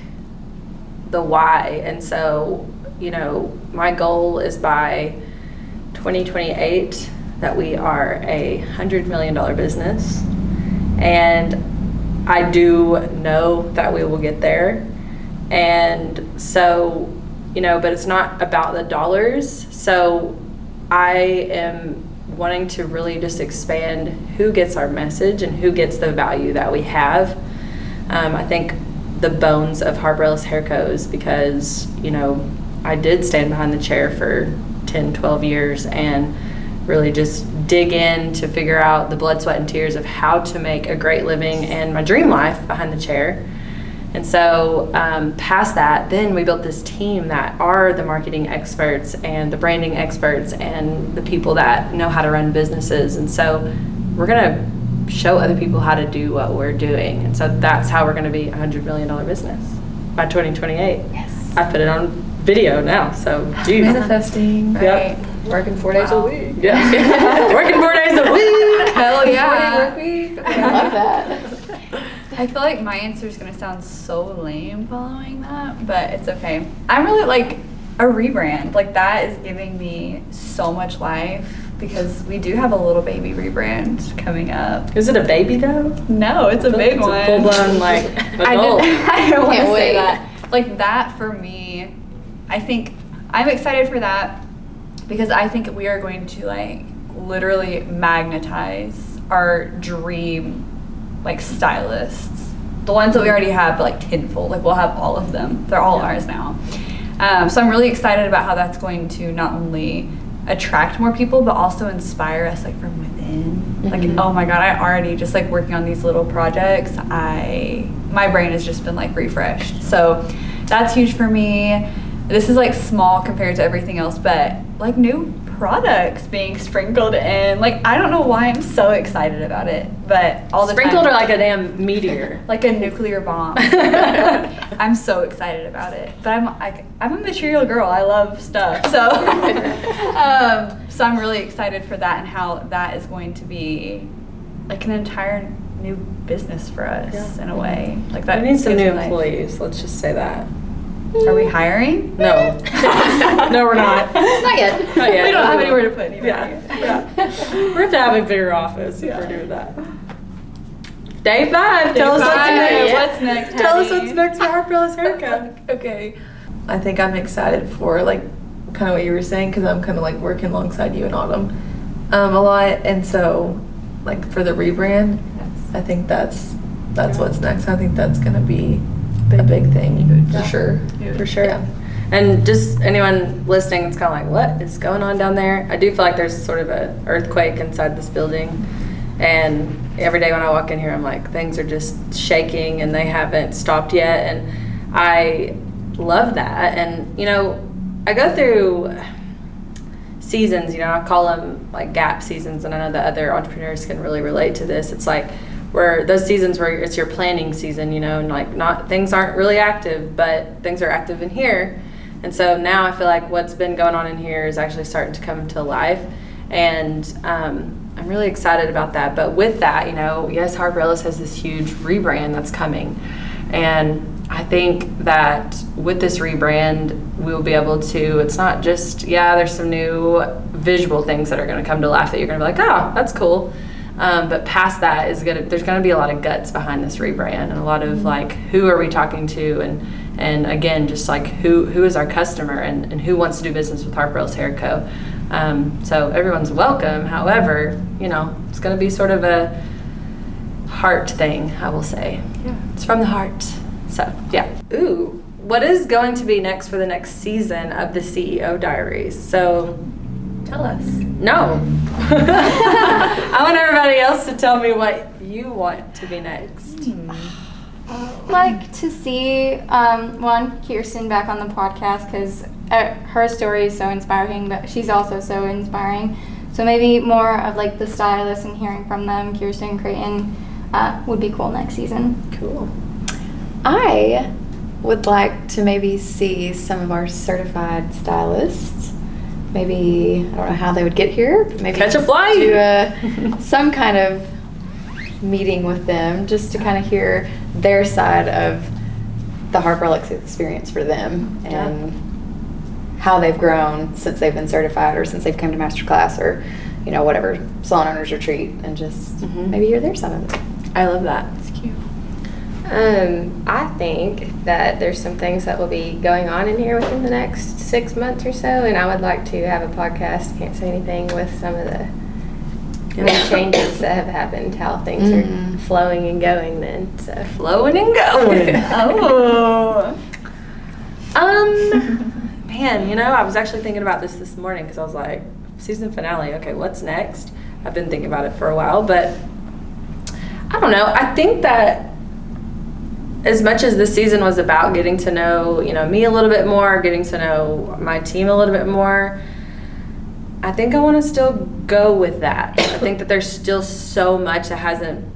the why. And so, you know, my goal is by 2028 that we are a $100 million business. And I do know that we will get there. And so, you know, but it's not about the dollars. So I am wanting to really just expand who gets our message and who gets the value that we have. Um, I think the bones of Harper Ellis Hair Co. is because, you know, I did stand behind the chair for 10, 12 years and really just dig in to figure out the blood, sweat, and tears of how to make a great living and my dream life behind the chair. And so, um, past that, then we built this team that are the marketing experts and the branding experts and the people that know how to run businesses. And so, we're going to show other people how to do what we're doing. And so, that's how we're going to be a $100 million business by 2028. Yes. I put it on video now. So, geez. Manifesting. Yep. Working four days a week. Yeah. Working four days a week. Hell yeah. Work week. I love that. I feel like my answer is gonna sound so lame following that, but it's okay. I'm really like a rebrand. Like that is giving me so much life because we do have a little baby rebrand coming up. Is it a baby though? No, it's a big it's one. full blown like I adult. didn't, I don't want to Can't say wait. that. Like that for me, I think I'm excited for that because I think we are going to like literally magnetize our dream like stylists. The ones that we already have, but like tenfold. Like we'll have all of them. They're all ours now. Um, so I'm really excited about how that's going to not only attract more people, but also inspire us like from within. Like oh my god, I already just like working on these little projects. I my brain has just been like refreshed. So that's huge for me. This is like small compared to everything else, but like new products being sprinkled in. Like I don't know why I'm so excited about it, but all the Sprinkled time, or like a damn meteor. like a nuclear bomb. I'm so excited about it. But I'm like I'm a material girl. I love stuff. So um, so I'm really excited for that and how that is going to be like an entire new business for us in a way. Like that I need some new life. employees. Let's just say that. Are we hiring? No. no, we're not. Not yet. Not yet. We don't have anywhere to put anybody. Yeah. yeah. We're have to have a bigger office if we're doing that. Day five. Tell us what's next. What's next? Tell us what's next for Harper Ellis Haircut. Okay. I think I'm excited for like kind of what you were saying because I'm kind of like working alongside you in Autumn um, a lot, and so like for the rebrand, I think that's that's what's next. I think that's gonna be a big thing for sure. For sure. Yeah. And just anyone listening, it's kind of like, what is going on down there? I do feel like there's sort of an earthquake inside this building. And every day when I walk in here, I'm like, things are just shaking and they haven't stopped yet. And I love that. And, you know, I go through seasons, you know, I call them like gap seasons. And I know that other entrepreneurs can really relate to this. It's like, where those seasons where it's your planning season, you know, and like not things aren't really active, but things are active in here. And so now I feel like what's been going on in here is actually starting to come to life. And um, I'm really excited about that. But with that, you know, yes, Harper Ellis has this huge rebrand that's coming. And I think that with this rebrand, we will be able to, it's not just, yeah, there's some new visual things that are going to come to life that you're going to be like, oh, that's cool. Um, but past that is gonna there's gonna be a lot of guts behind this rebrand and a lot of like who are we talking to and and again just like who who is our customer and, and who wants to do business with Harper Ellis Hair Co. Um, so everyone's welcome. However, you know it's gonna be sort of a heart thing. I will say. Yeah. It's from the heart. So yeah. Ooh. What is going to be next for the next season of the CEO Diaries? So Tell us. no. I want everybody else to tell me what you want to be next. like to see um, one Kirsten back on the podcast because uh, her story is so inspiring, but she's also so inspiring. So maybe more of like the stylists and hearing from them, Kirsten Creighton, uh, would be cool next season. Cool. I would like to maybe see some of our certified stylists. Maybe I don't know how they would get here, maybe Catch a flight. Do a, some kind of meeting with them just to kind of hear their side of the Harper Ellis experience for them and how they've grown since they've been certified or since they've come to master class or you know whatever salon owners retreat and just Mhm. maybe hear their side of it. I love that. It's cute. Um, I think that there's some things that will be going on in here within the next six months or so, and I would like to have a podcast. Can't say anything with some of the new changes that have happened, how things Mhm. are flowing and going. Then, so Flowing and going. Oh. Um, man, you know, I was actually thinking about this this morning because I was like, season finale. Okay, what's next? I've been thinking about it for a while, but I don't know. I think that as much as this season was about getting to know, you know, me a little bit more, getting to know my team a little bit more, I think I want to still go with that. I think that there's still so much that hasn't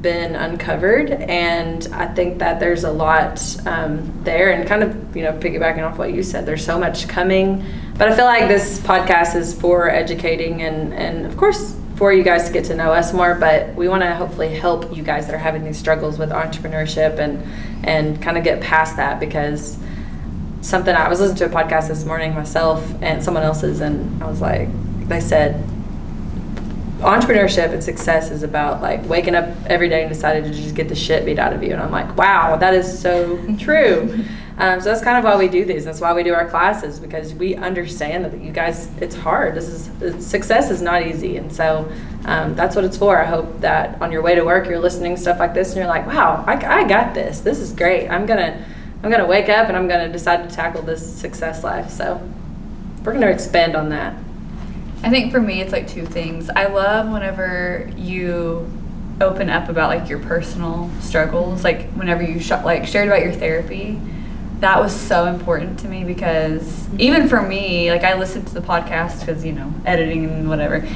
been uncovered, and I think that there's a lot um, there. And kind of, you know, piggybacking off what you said, there's so much coming. But I feel like this podcast is for educating and, and of course, for you guys to get to know us more. But we want to hopefully help you guys that are having these struggles with entrepreneurship and and kind of get past that because something I was listening to a podcast this morning myself and someone else's, and I was like, they said entrepreneurship and success is about like waking up every day and deciding to just get the shit beat out of you. And I'm like, wow, that is so true. Um, so that's kind of why we do these. That's why we do our classes because we understand that you guys, it's hard. This is success is not easy, and so um, that's what it's for. I hope that on your way to work, you're listening to stuff like this, and you're like, wow, I, I got this. This is great. I'm gonna I'm gonna wake up and I'm gonna decide to tackle this success life. So we're gonna expand on that. I think for me, it's like two things. I love whenever you open up about like your personal struggles, like whenever you sh- like shared about your therapy. That was so important to me because even for me, like I listened to the podcast because you know editing and whatever.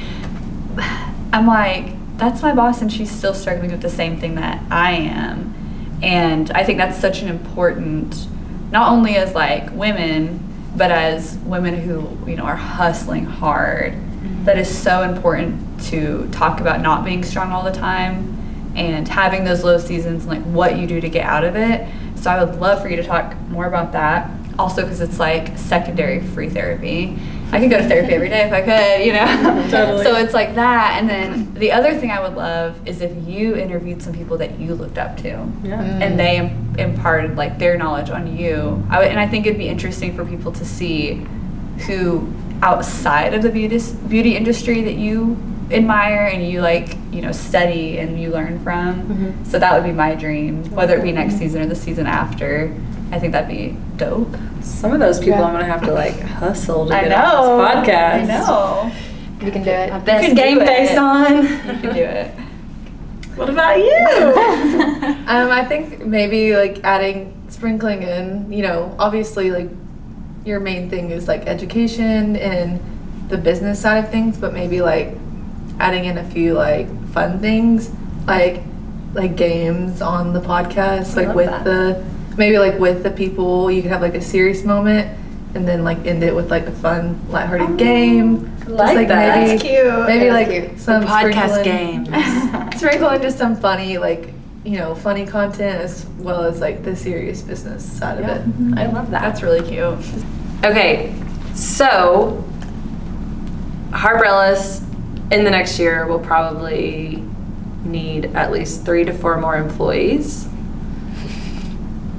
I'm like, that's my boss, and she's still struggling with the same thing that I am, and I think that's such an important, not only as like women, but as women who you know are hustling hard. Mm-hmm. That is so important to talk about not being strong all the time and having those low seasons and like what you do to get out of it so i would love for you to talk more about that also because it's like secondary free therapy i could go to therapy every day if i could you know Totally. so it's like that and then the other thing i would love is if you interviewed some people that you looked up to Yeah. and they imparted like their knowledge on you. I would, and I think it'd be interesting for people to see who outside of the beauty beauty industry that you admire and you like you know study and you learn from. So that would be my dream, whether it be next season or the season after. I think that'd be dope. Some of those people Yeah. I'm gonna have to like hustle to I get know. on this podcast. I know. You can do it. My best can do game it. face on. You can do it. What about you? Um, I think maybe like adding, sprinkling in, you know, obviously like your main thing is like education and the business side of things, but maybe like adding in a few like fun things, like like games on the podcast, like with that. the maybe like with the people, you could have like a serious moment and then like end it with like a fun, lighthearted oh, game. Just, like that. Maybe, That's cute. Maybe That's like cute. some podcast game. sprinkle in just some funny like you know funny content as well as like the serious business side of it mm-hmm. I love that. That's really cute. Okay, so Harper Ellis in the next year we'll probably need at least three to four more employees.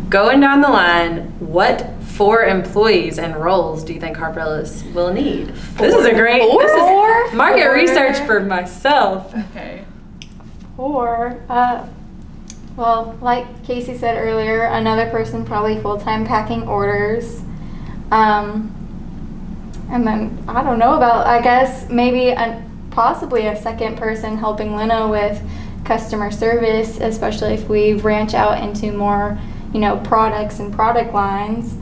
Going down the line, what four employees and roles do you think Harper Ellis will need? This is a great this is market Four? research for myself. Okay. Four. uh, well, like Casey said earlier, another person probably full time packing orders. Um, and then I don't know about, I guess maybe a, possibly a second person helping Lena with customer service, especially if we branch out into more, you know, products and product lines.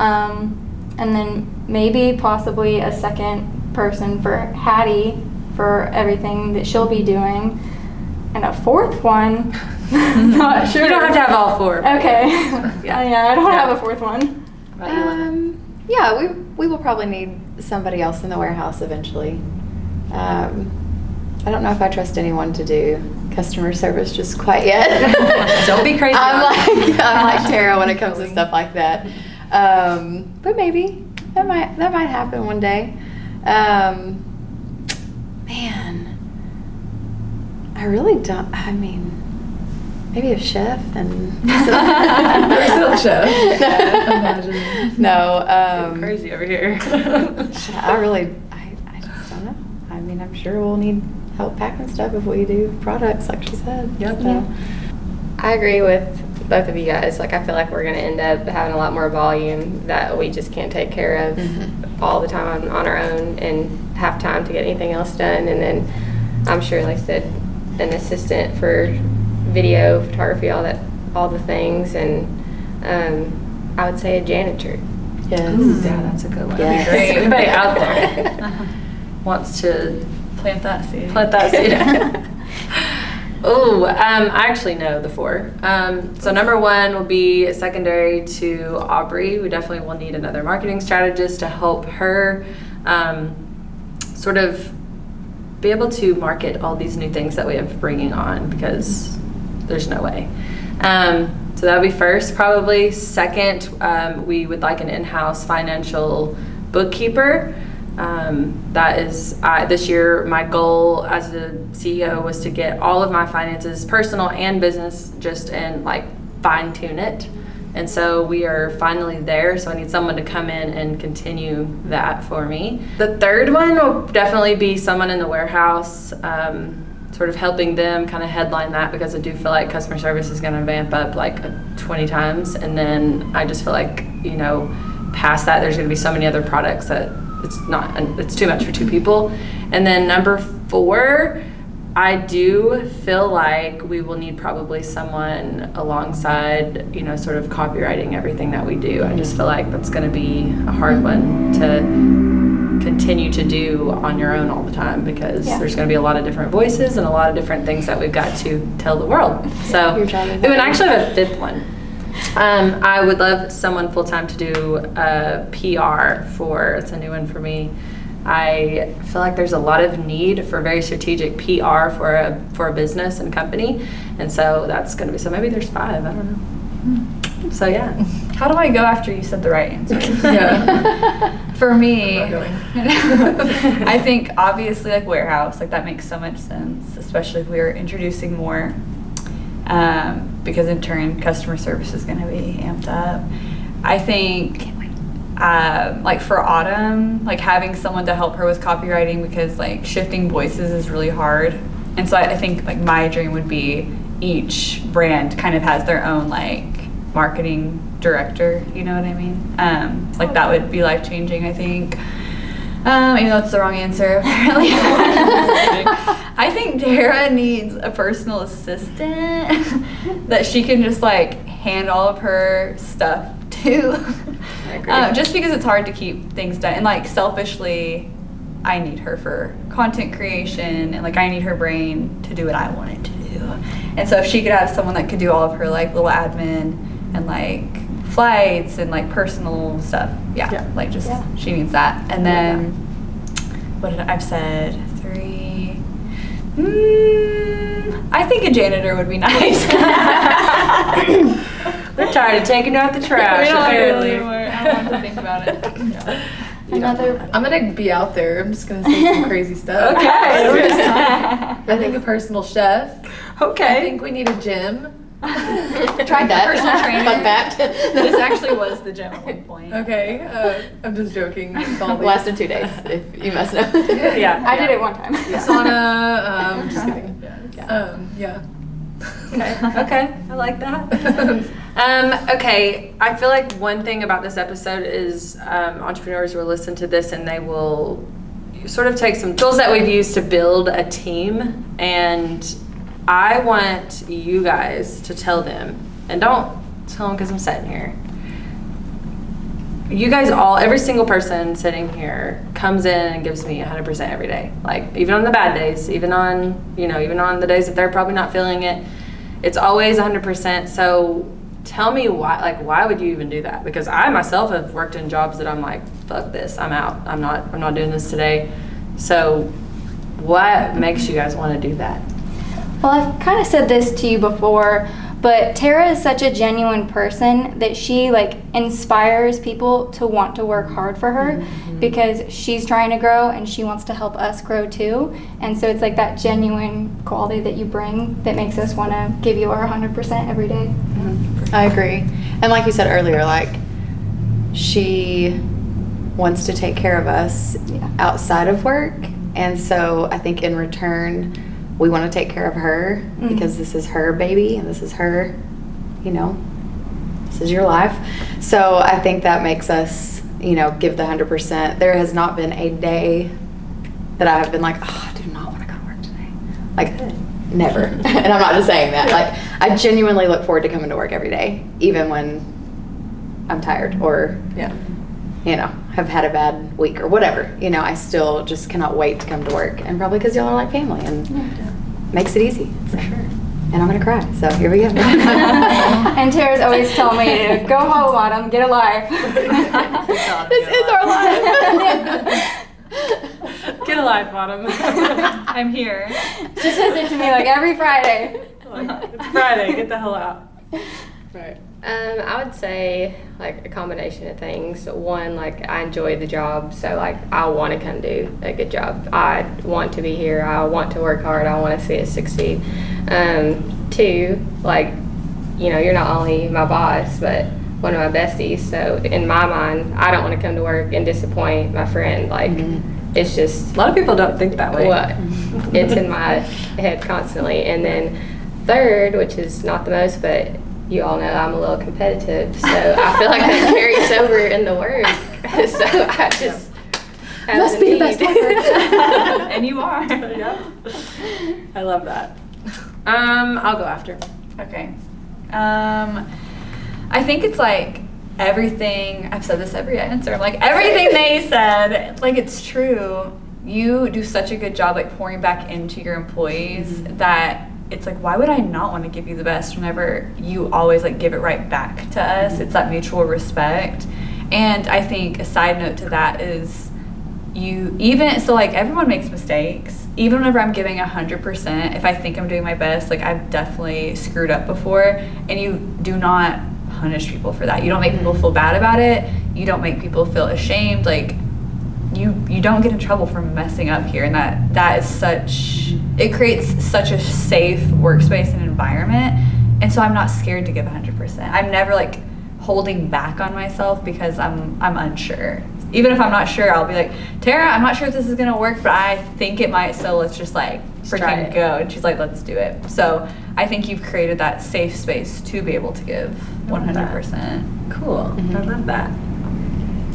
Um, and then maybe possibly a second person for Hattie for everything that she'll be doing. And a fourth one, not sure. You don't have to have all four. Okay. Yeah. yeah. yeah, I don't Yeah. have a fourth one. What about you, Lena? Um, yeah, we we will probably need somebody else in the warehouse eventually. Um, I don't know if I trust anyone to do customer service just quite yet. Don't be crazy I'm like I'm like Tara when it comes to stuff like that. Um, but maybe that might that might happen one day. Um, man, I really don't. I mean, maybe a chef and Personal chef. Imagine. no. Um, Crazy over here. I really, I, I just don't know. I mean, I'm sure we'll need help packing stuff if we do products, like she said. Yep. So, I agree with both of you guys. Like, I feel like we're going to end up having a lot more volume that we just can't take care of Mhm. all the time on, on our own and have time to get anything else done. And then I'm sure, like I said, an assistant for video, photography, all that, all the things. And um, I would say a janitor. yes. yeah, that's a good one. Yes. Great. Anybody out there wants to Plant that seed. plant that seed? Oh, um, I actually know the four. Um, so number one will be secondary to Aubrey. We definitely will need another marketing strategist to help her um, sort of be able to market all these new things that we have bringing on because there's no way. Um, so that would be first, probably. Second, um, we would like an in-house financial bookkeeper. Um, that is uh, this year. My goal as a CEO was to get all of my finances, personal and business, just and like fine tune it. And so we are finally there. So I need someone to come in and continue that for me. The third one will definitely be someone in the warehouse, um, sort of helping them kind of headline that because I do feel like customer service is going to vamp up like 20 times. And then I just feel like, you know, past that, there's going to be so many other products that it's not, it's too much for two people. And then number four, I do feel like we will need probably someone alongside, you know, sort of copywriting everything that we do. I just feel like that's going to be a hard one to continue to do on your own all the time because Yeah. there's going to be a lot of different voices and a lot of different things that we've got to tell the world. So, and. I actually have a fifth one. Um, I would love someone full time to do uh, PR for. It's a new one for me. I feel like there's a lot of need for very strategic PR for a for a business and company, and so that's going to be. So maybe there's five. I don't know. So yeah, How do I go after you said the right answer? Yeah. For me, I'm not going. I think obviously like warehouse, like that makes so much sense, especially if we are introducing more. Um, because in turn, customer service is going to be amped up. I think, um, like for Autumn, like having someone to help her with copywriting because like shifting voices is really hard. And so I, I think like my dream would be each brand kind of has their own like marketing director. You know what I mean? Um, like that would be life changing. I think. Um, even though it's the wrong answer, apparently. I think Tara needs a personal assistant that she can just like hand all of her stuff to. Um, just because it's hard to keep things done. And like selfishly, I need her for content creation and like I need her brain to do what I want it to do. And so if she could have someone that could do all of her like little admin and like flights and like personal stuff, yeah, Yeah. like just Yeah. she needs that. And then what did I, I've said three. Mm, I think a janitor would be nice. they're tired of taking out the trash. We don't apparently. really more- I don't have to think about it. Another I'm gonna be out there. I'm just gonna say some crazy stuff. Okay. I think a personal chef. Okay. I think we need a gym. Tried that. Personal trainer. Fun fact. this actually was the gym at one point. Okay, uh, I'm just joking. with all these. Lasted two days, if you must know. Yeah. I did it one time. Sauna. Um, just kidding. Um, yeah. Okay. Okay. I like that. Um, okay, I feel like one thing about this episode is um, entrepreneurs will listen to this and they will sort of take some tools that we've used to build a team, and I want you guys to tell them, and don't tell them because I'm sitting here. You guys all, every single person sitting here comes in and gives me 100% every day. Like, even on the bad days, even on, you know, even on the days that they're probably not feeling it, it's always 100%. So tell me why, like, why would you even do that? Because I myself have worked in jobs that I'm like, fuck this, I'm out. I'm not, I'm not doing this today. So what makes you guys want to do that? Well, I've kind of said this to you before, But Tara is such a genuine person that she like inspires people to want to work hard for her mm-hmm. because she's trying to grow and she wants to help us grow too. And so it's like that genuine quality that you bring that makes us want to give you our 100% every day. Mm-hmm. I agree. And like you said earlier, like she wants to take care of us Yeah. outside of work. And so I think in return, we want to take care of her Mhm. because this is her baby and this is her, you know, this is your life. So I think that makes us, you know, give the 100%. There has not been a day that I have been like, oh, I do not want to go to work today. Like, never. and I'm not just saying that. Like, I genuinely look forward to coming to work every day, even when I'm tired or, Yeah. You know, have had a bad week or whatever. You know, I still just cannot wait to come to work. And probably because y'all are like family and yeah. makes it easy. For sure. And I'm going to cry. So here we go. and Tara's always telling me to go home, Autumn, get a life. this is our life. Get a life, Autumn. I'm here. she says it to me like every Friday. Like, it's Friday. Get the hell out. Right. Um, I would say like a combination of things. One, like I enjoy the job, so like I want to come do a good job. I want to be here. I want to work hard. I want to see it succeed. Um, two, like you know, you're not only my boss, but one of my besties. So in my mind, I don't want to come to work and disappoint my friend. Like it's just A lot of people don't think that way. what it's in my head constantly. And then third, which is not the most, but you all know I'm a little competitive, so I feel like that carries over in the work. so I just have Must be the best worker. and you are. Yeah. I love that. Um, I'll go after. Okay. Um, I think it's like everything. I've said this every answer. Like everything they said, like it's true. You do such a good job, like pouring back into your employees that it's like, why would I not want to give you the best whenever you always like give it right back to us? Mm-hmm. It's that mutual respect. And I think a side note to that is you even so like everyone makes mistakes. Even whenever i'm giving 100% if i think i'm doing my best like i've definitely screwed up before. And you do not punish people for that. You don't make mm-hmm. people feel bad about it. You don't make people feel ashamed. Like you you don't get in trouble for messing up here and that that is such it creates such a safe workspace and environment. And so i'm not scared to give 100% i'm never like holding back on myself because i'm i'm unsure. Even if i'm not sure i'll be like tara i'm not sure if this is going to work but i think it might so let's just like freaking go. And she's like let's do it. So i think you've created that safe space to be able to give 100% Cool. I love that.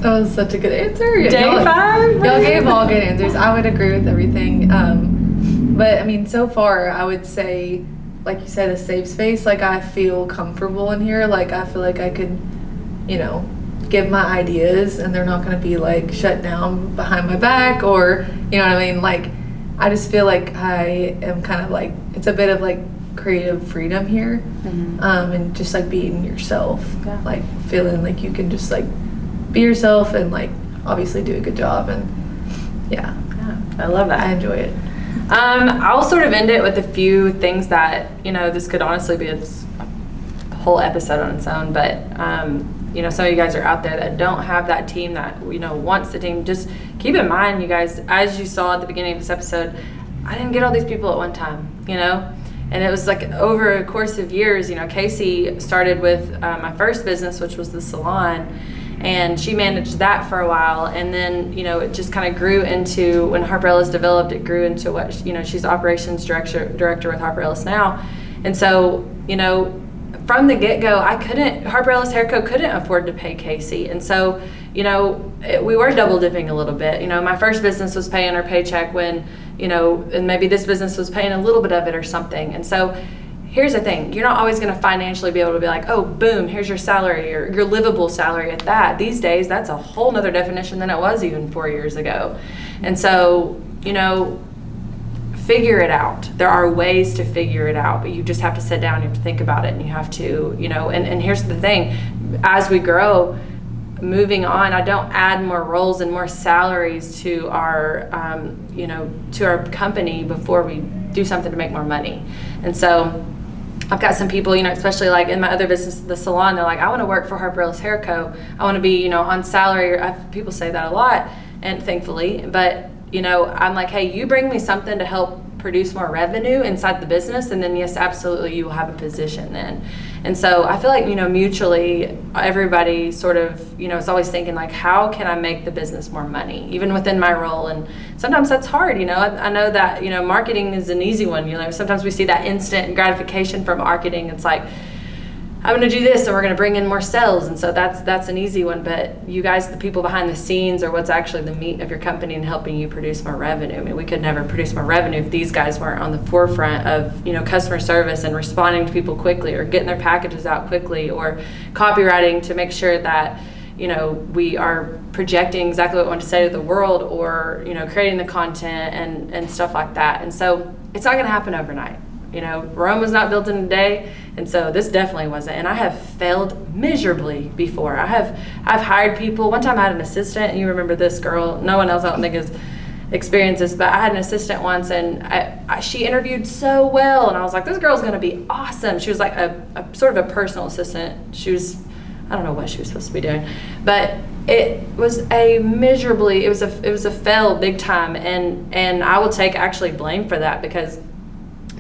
That was such a good answer. Day Y'all- five? Y'all gave all good answers. I would agree with everything. Um, but I mean, so far, I would say, like you said, a safe space. Like I feel comfortable in here. Like I feel like I could, you know, give my ideas, and they're not going to be like shut down behind my back, or you know what I mean. Like I just feel like I am kind of like it's a bit of like creative freedom here, um, and just like being yourself. Yeah. Like feeling like you can just like be yourself and like obviously do a good job and yeah yeah I love that. i enjoy it Um, I'll sort of end it with a few things that you know. This could honestly be a whole episode on its own, but um, you know, some of you guys are out there that don't have that team that you know wants the team. Just keep in mind, you guys, as you saw at the beginning of this episode, I didn't get all these people at one time. You know. And it was like over a course of years, you know, Casey started with uh, my first business, which was the salon, and she managed that for a while and then you know it just kind of grew into when harper ellis developed it grew into what you know she's operations director director with harper ellis now. And so you know from the get-go i couldn't harper ellis hairco couldn't afford to pay casey. And so you know it, we were double dipping a little bit. You know my first business was paying her paycheck when you know and maybe this business was paying a little bit of it or something. And so here's the thing you're not always going to financially be able to be like oh boom here's your salary or your livable salary at that. These days that's a whole nother definition than it was even four years ago. And so you know figure it out. There are ways to figure it out but you just have to sit down you have to think about it and you have to you know and, and here's the thing as we grow moving on i don't add more roles and more salaries to our um, you know to our company before we do something to make more money. And so I've got some people, you know, especially like in my other business, the salon, they're like, I want to work for Harper Hair Co. I want to be, you know, on salary. People say that a lot, and thankfully, but you know, I'm like, hey, you bring me something to help produce more revenue inside the business, and then yes, absolutely, you will have a position then. And so I feel like, you know, mutually, everybody sort of, you know, is always thinking, like, how can I make the business more money, even within my role? And sometimes that's hard, you know. I, I know that, you know, marketing is an easy one. You know, sometimes we see that instant gratification from marketing. It's like, I'm going to do this and we're going to bring in more sales and so that's that's an easy one but you guys the people behind the scenes are what's actually the meat of your company and helping you produce more revenue. I mean we could never produce more revenue if these guys weren't on the forefront of, you know, customer service and responding to people quickly or getting their packages out quickly or copywriting to make sure that you know we are projecting exactly what we want to say to the world or you know creating the content and and stuff like that. And so it's not going to happen overnight you know, Rome was not built in a day, and so this definitely wasn't. And I have failed miserably before. I have I've hired people. One time I had an assistant, and you remember this girl. No one else I don't think has experienced this, but I had an assistant once, and I, I, she interviewed so well, and I was like, this girl's gonna be awesome. She was like a, a sort of a personal assistant. She was I don't know what she was supposed to be doing, but it was a miserably it was a it was a fail big time, and and I will take actually blame for that because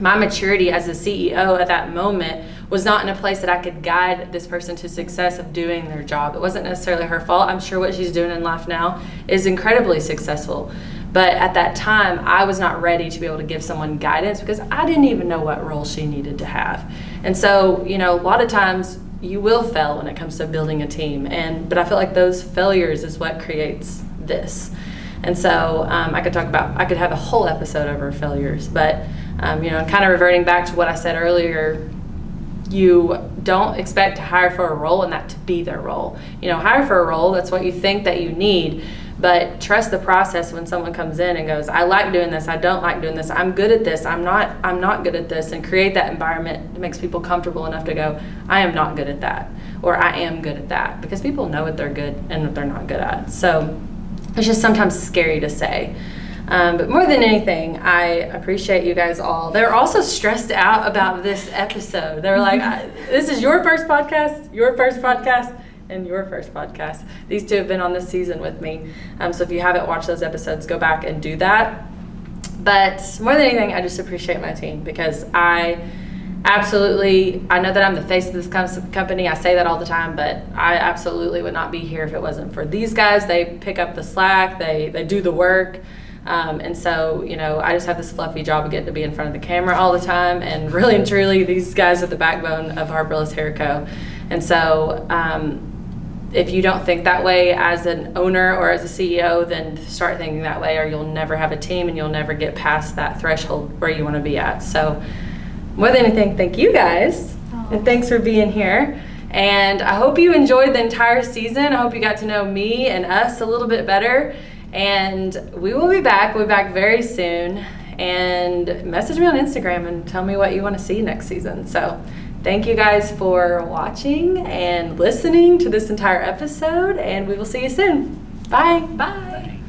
my maturity as a CEO at that moment was not in a place that I could guide this person to success of doing their job. It wasn't necessarily her fault. I'm sure what she's doing in life now is incredibly successful. But at that time, I was not ready to be able to give someone guidance because I didn't even know what role she needed to have. And so, you know, a lot of times you will fail when it comes to building a team. And but I feel like those failures is what creates this. And so um, I could talk about, I could have a whole episode over failures, but um, you know, kind of reverting back to what I said earlier, you don't expect to hire for a role and that to be their role. You know, hire for a role, that's what you think that you need, but trust the process when someone comes in and goes, I like doing this, I don't like doing this, I'm good at this, I'm not I'm not good at this and create that environment that makes people comfortable enough to go, I am not good at that or I am good at that because people know what they're good and what they're not good at. So it's just sometimes scary to say. Um, but more than anything, I appreciate you guys all. They're also stressed out about this episode. They're like, "This is your first podcast, your first podcast, and your first podcast." These two have been on this season with me, um, so if you haven't watched those episodes, go back and do that. But more than anything, I just appreciate my team because I absolutely i know that i'm the face of this company i say that all the time but i absolutely would not be here if it wasn't for these guys they pick up the slack they they do the work um, and so, you know, I just have this fluffy job of getting to be in front of the camera all the time. And really and truly, these guys are the backbone of Harper Ellis Hair Co. And so, um, if you don't think that way as an owner or as a CEO, then start thinking that way, or you'll never have a team and you'll never get past that threshold where you want to be at. So, more than anything, thank you guys. Aww. And thanks for being here. And I hope you enjoyed the entire season. I hope you got to know me and us a little bit better. And we will be back. We'll be back very soon. And message me on Instagram and tell me what you want to see next season. So, thank you guys for watching and listening to this entire episode. And we will see you soon. Bye. Bye.